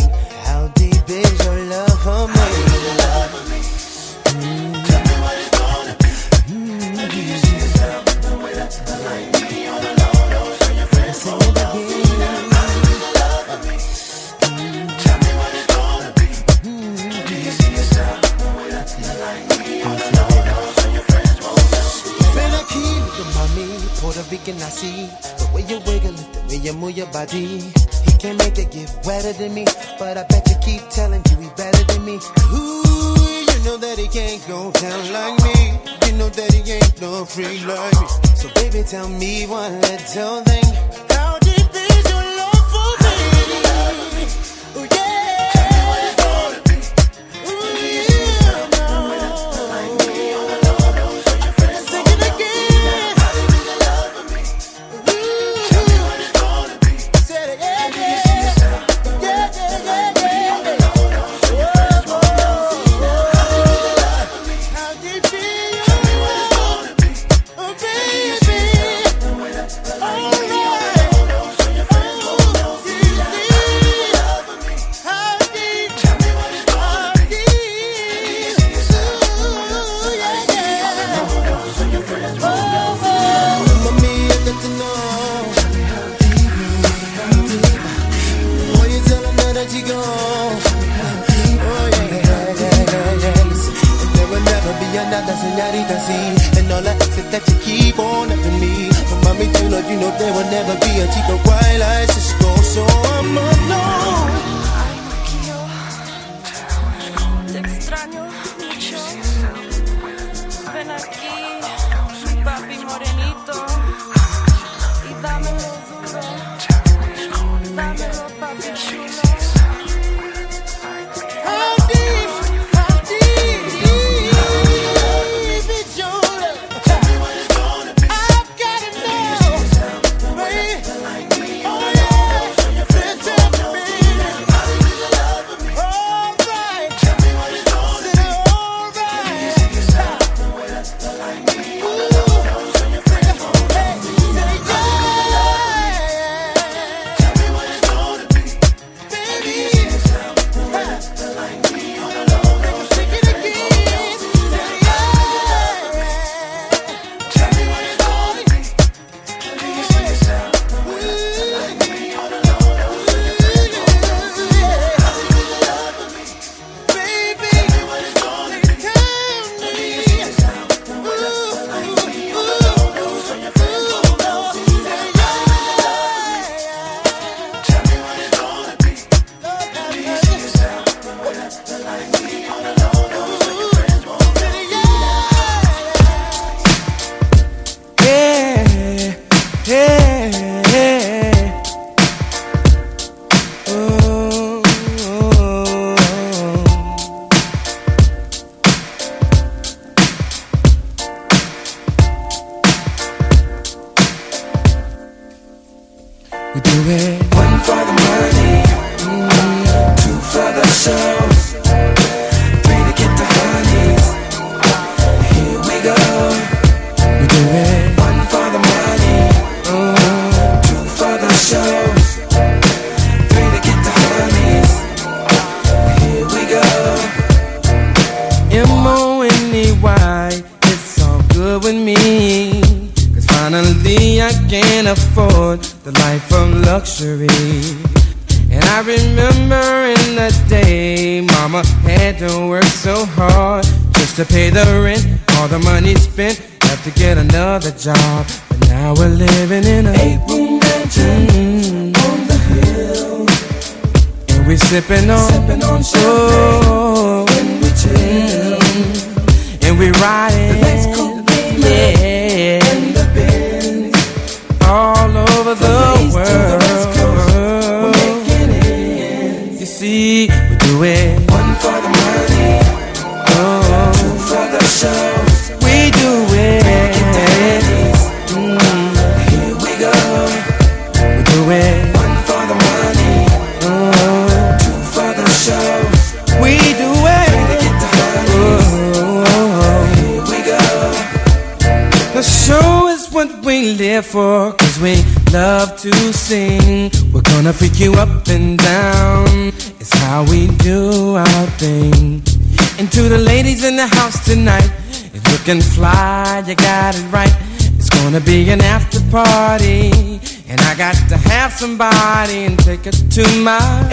body. He can make it get wetter than me, but I bet you keep telling you he better than me. Ooh, you know that he can't go down like me. You know that he ain't no free like me. So baby, tell me one little thing. My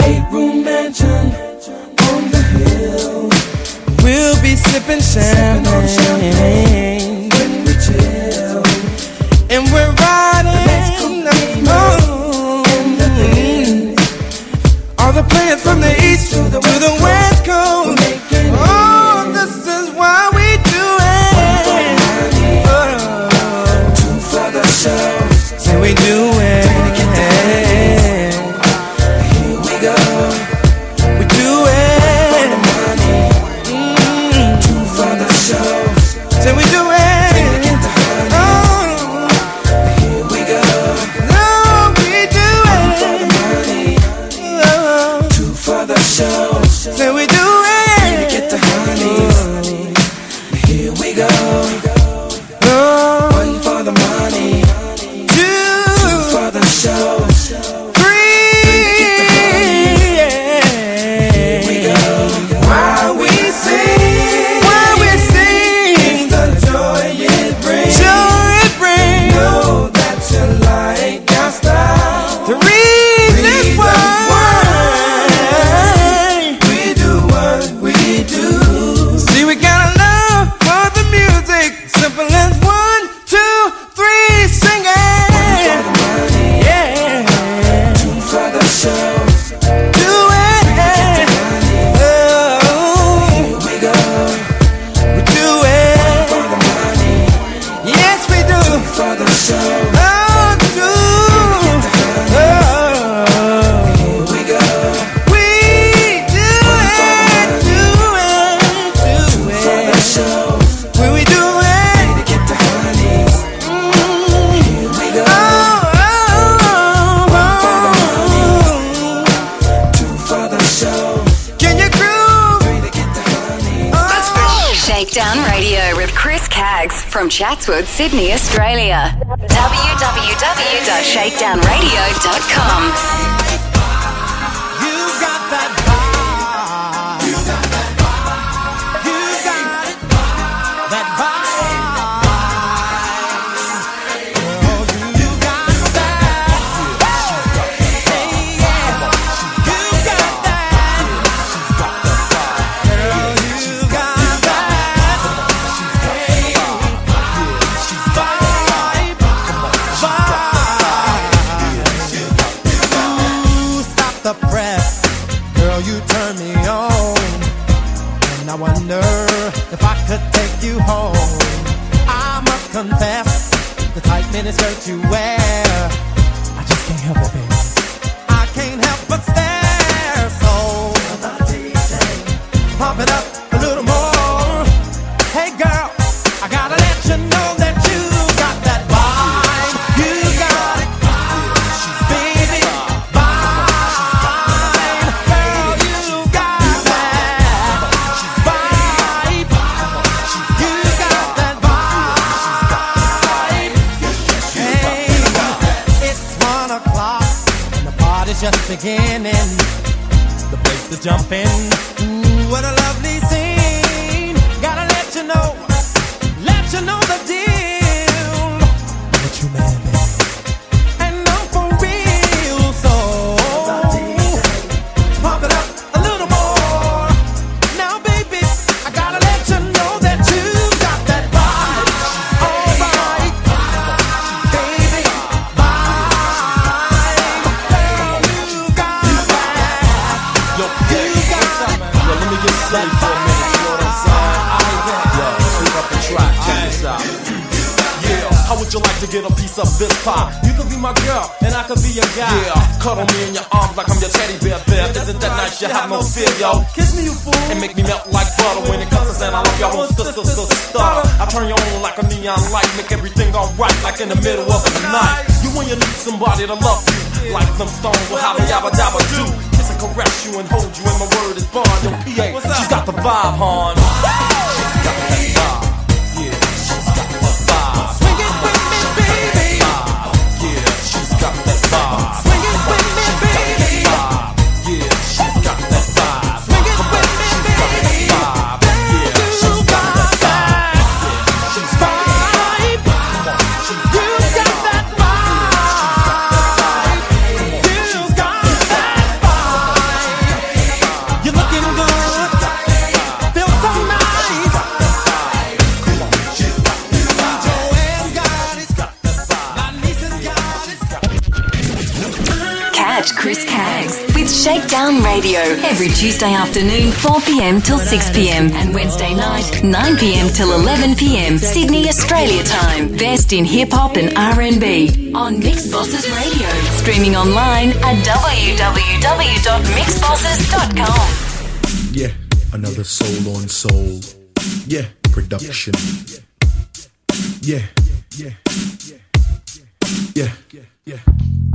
Sydney, Radio every Tuesday afternoon, 4 p.m. till 6 p.m. and Wednesday night, 9 p.m. till 11 p.m. Sydney, Australia time. Best in hip hop and R&B on Mixxbosses Radio. Streaming online at www.mixxbosses.com. Yeah, another soul on soul. Yeah, production. Yeah, yeah, yeah, yeah, yeah, yeah.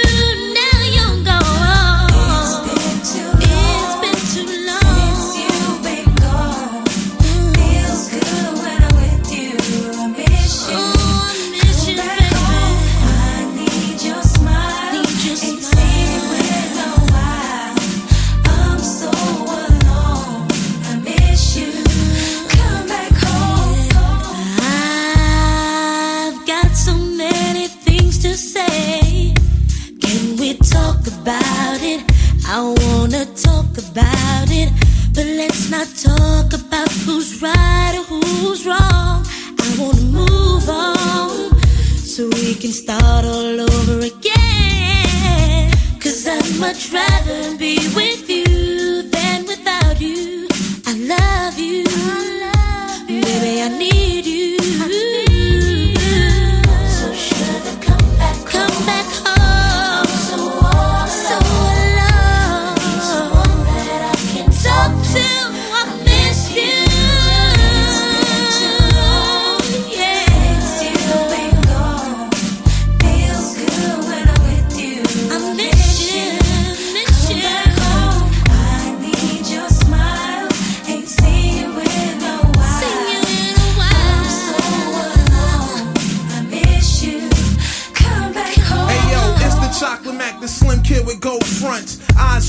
I wanna talk about it. But let's not talk about who's right or who's wrong. I wanna move on so we can start all over again. Cause I'd much rather be with you than without you. I love you. Baby, I need you.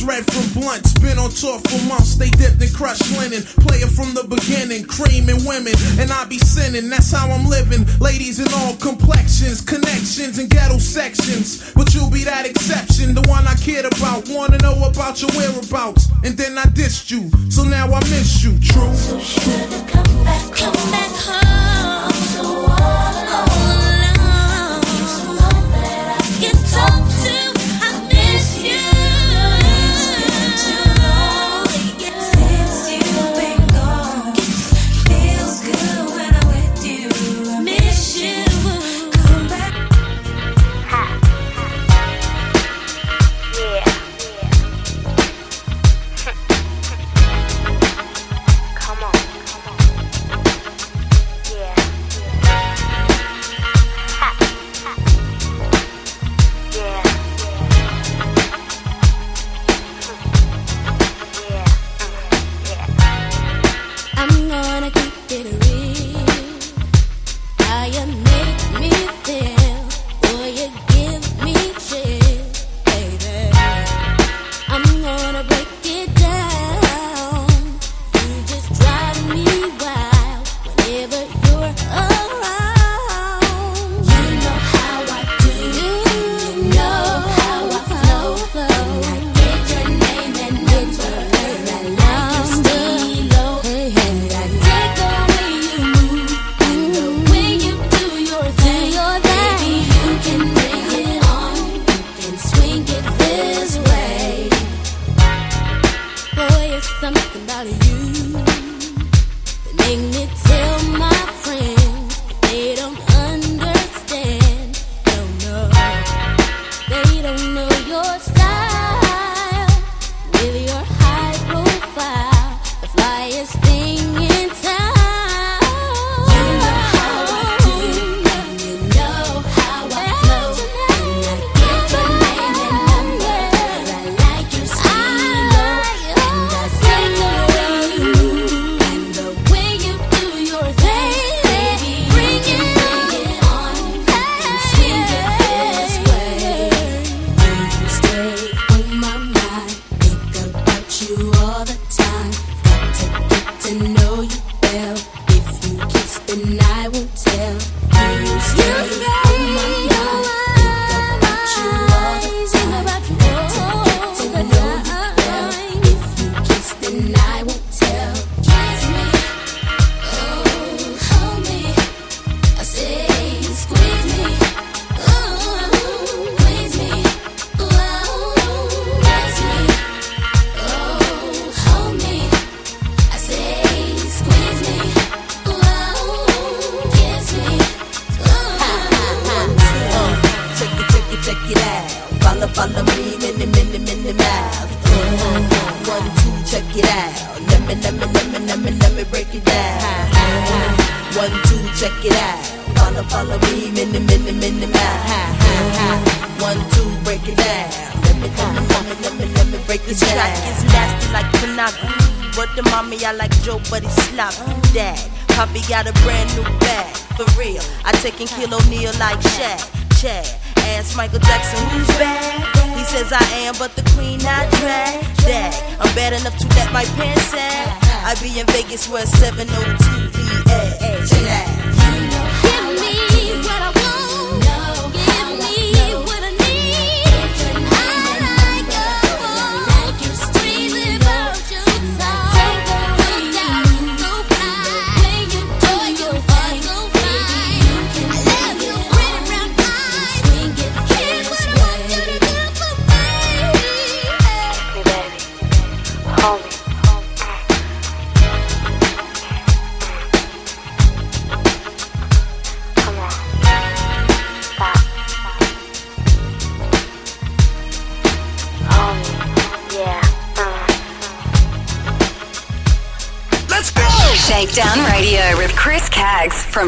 red from blunts, been on tour for months. They dipped in crushed linen, player from the beginning, creaming women, and I be sinning. That's how I'm living. Ladies in all complexions, connections, and ghetto sections. But you be that exception, the one I cared about. Wanna know about your whereabouts, and then I dissed you, so now I miss you. True. So should've come back, come back home.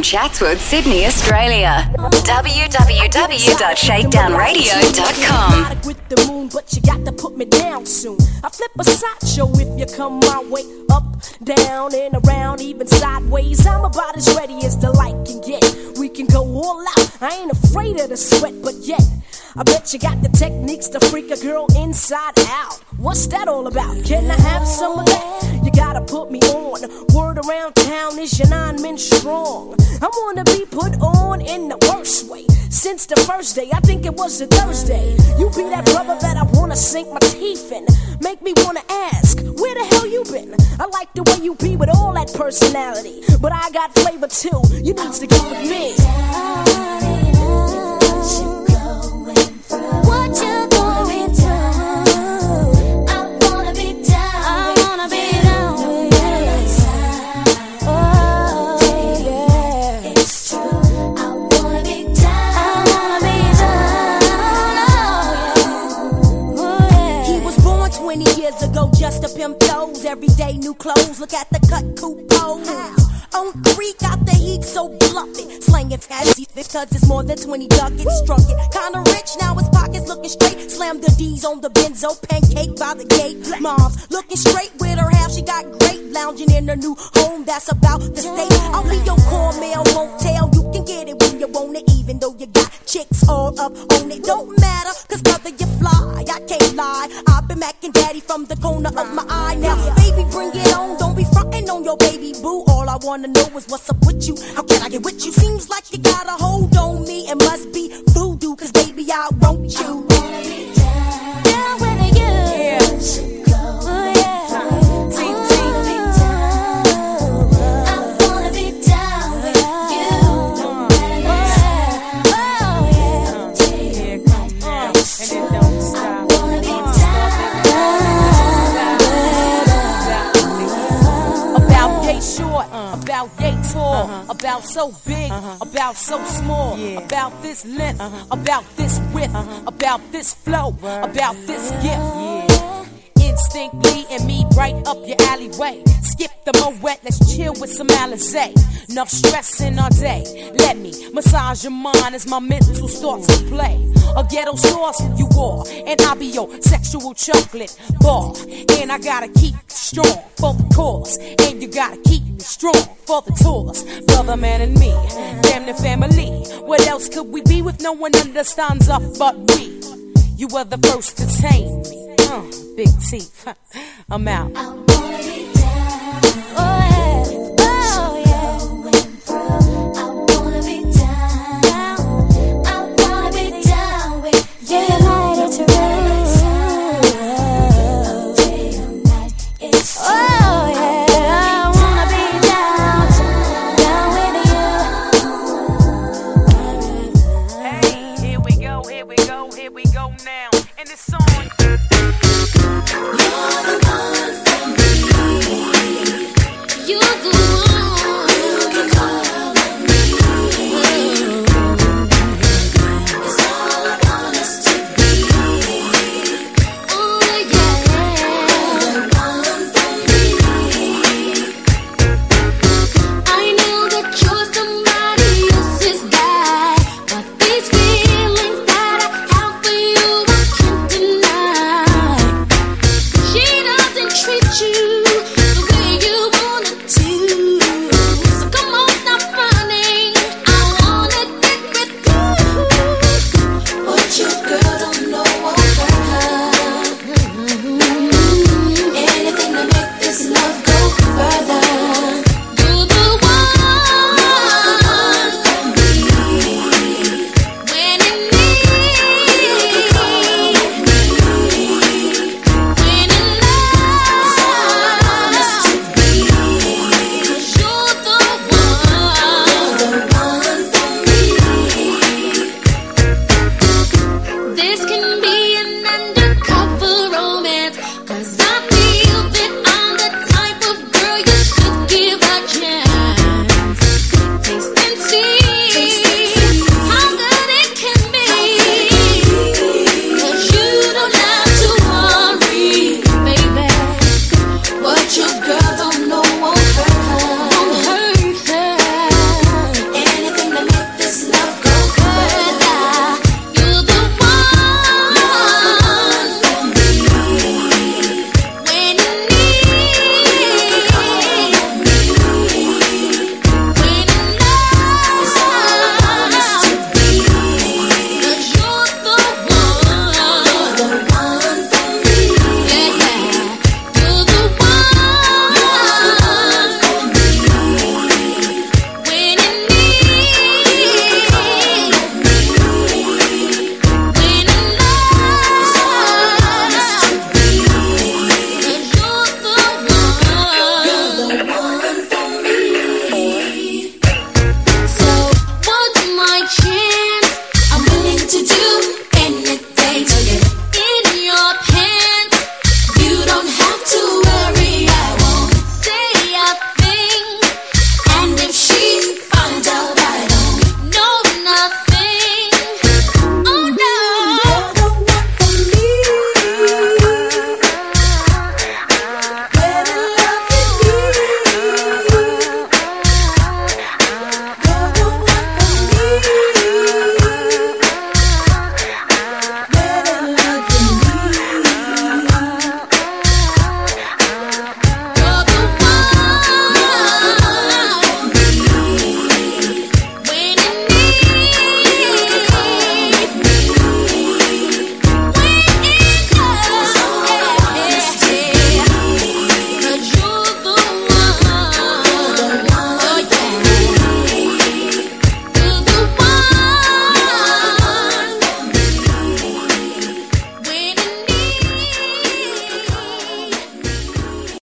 Chatswood, Sydney, Australia. www.shakedownradio.com. With the moon, but you got to put me down soon. I flip a sideshow if you come my way. Up, down, and around, even sideways. I'm about as ready as the light can get. We can go all out. I ain't afraid of the sweat, but yet. I bet you got the techniques to freak a girl inside out. What's that all about? Can I have some of that? You gotta put me on. Word around town is your nine men strong. I wanna be put on in the worst way. Since the first day, I think it was a Thursday. You be that brother that I wanna sink my teeth in. Make me wanna ask, where the hell you been? I like the way you be with all that personality. But I got flavor too. You need to come with me. 20 years ago, just to pimp toes. Every day, new clothes. Look at the cut, coupe pose. On three, got the heat so bluffy. Slanging fancy because it's more than 20 ducats. Struck it. Kinda rich, now his pockets looking straight. Slam the D's on the benzo, pancake by the gate. Mom's looking straight with her half, she got great. Lounging in her new home, that's about the state. I'll be your cornmeal, won't tell. You can get it when you want it, even though you got chicks all up on it. Don't matter, cause brother, you fly. I can't lie. I've been macking daddy from the corner of my eye now. Baby, bring it on. Don't be frontin' on your baby boo. All I wanna know is what's up with you. How can I get with you? Seems like you got a hold on me. It must be voodoo, cause baby, I want you. Wanna be Down with you. Oh about yay tall, uh-huh. about so big, uh-huh. about so small, about this length, uh-huh. about this width, about this flow, about this gift. Instantly and me right up your alleyway. Skip the moet, let's chill with some Alizé. Enough stressing all day. Let me massage your mind as my mental starts to play. A ghetto sauce you are, and I'll be your sexual chocolate bar. And I gotta keep strong for the cause, and you gotta keep strong for the tours. Brother, man, and me, damn the family. What else could we be with no one understands us but we? You were the first to tame me. Uh, big teeth. I'm out.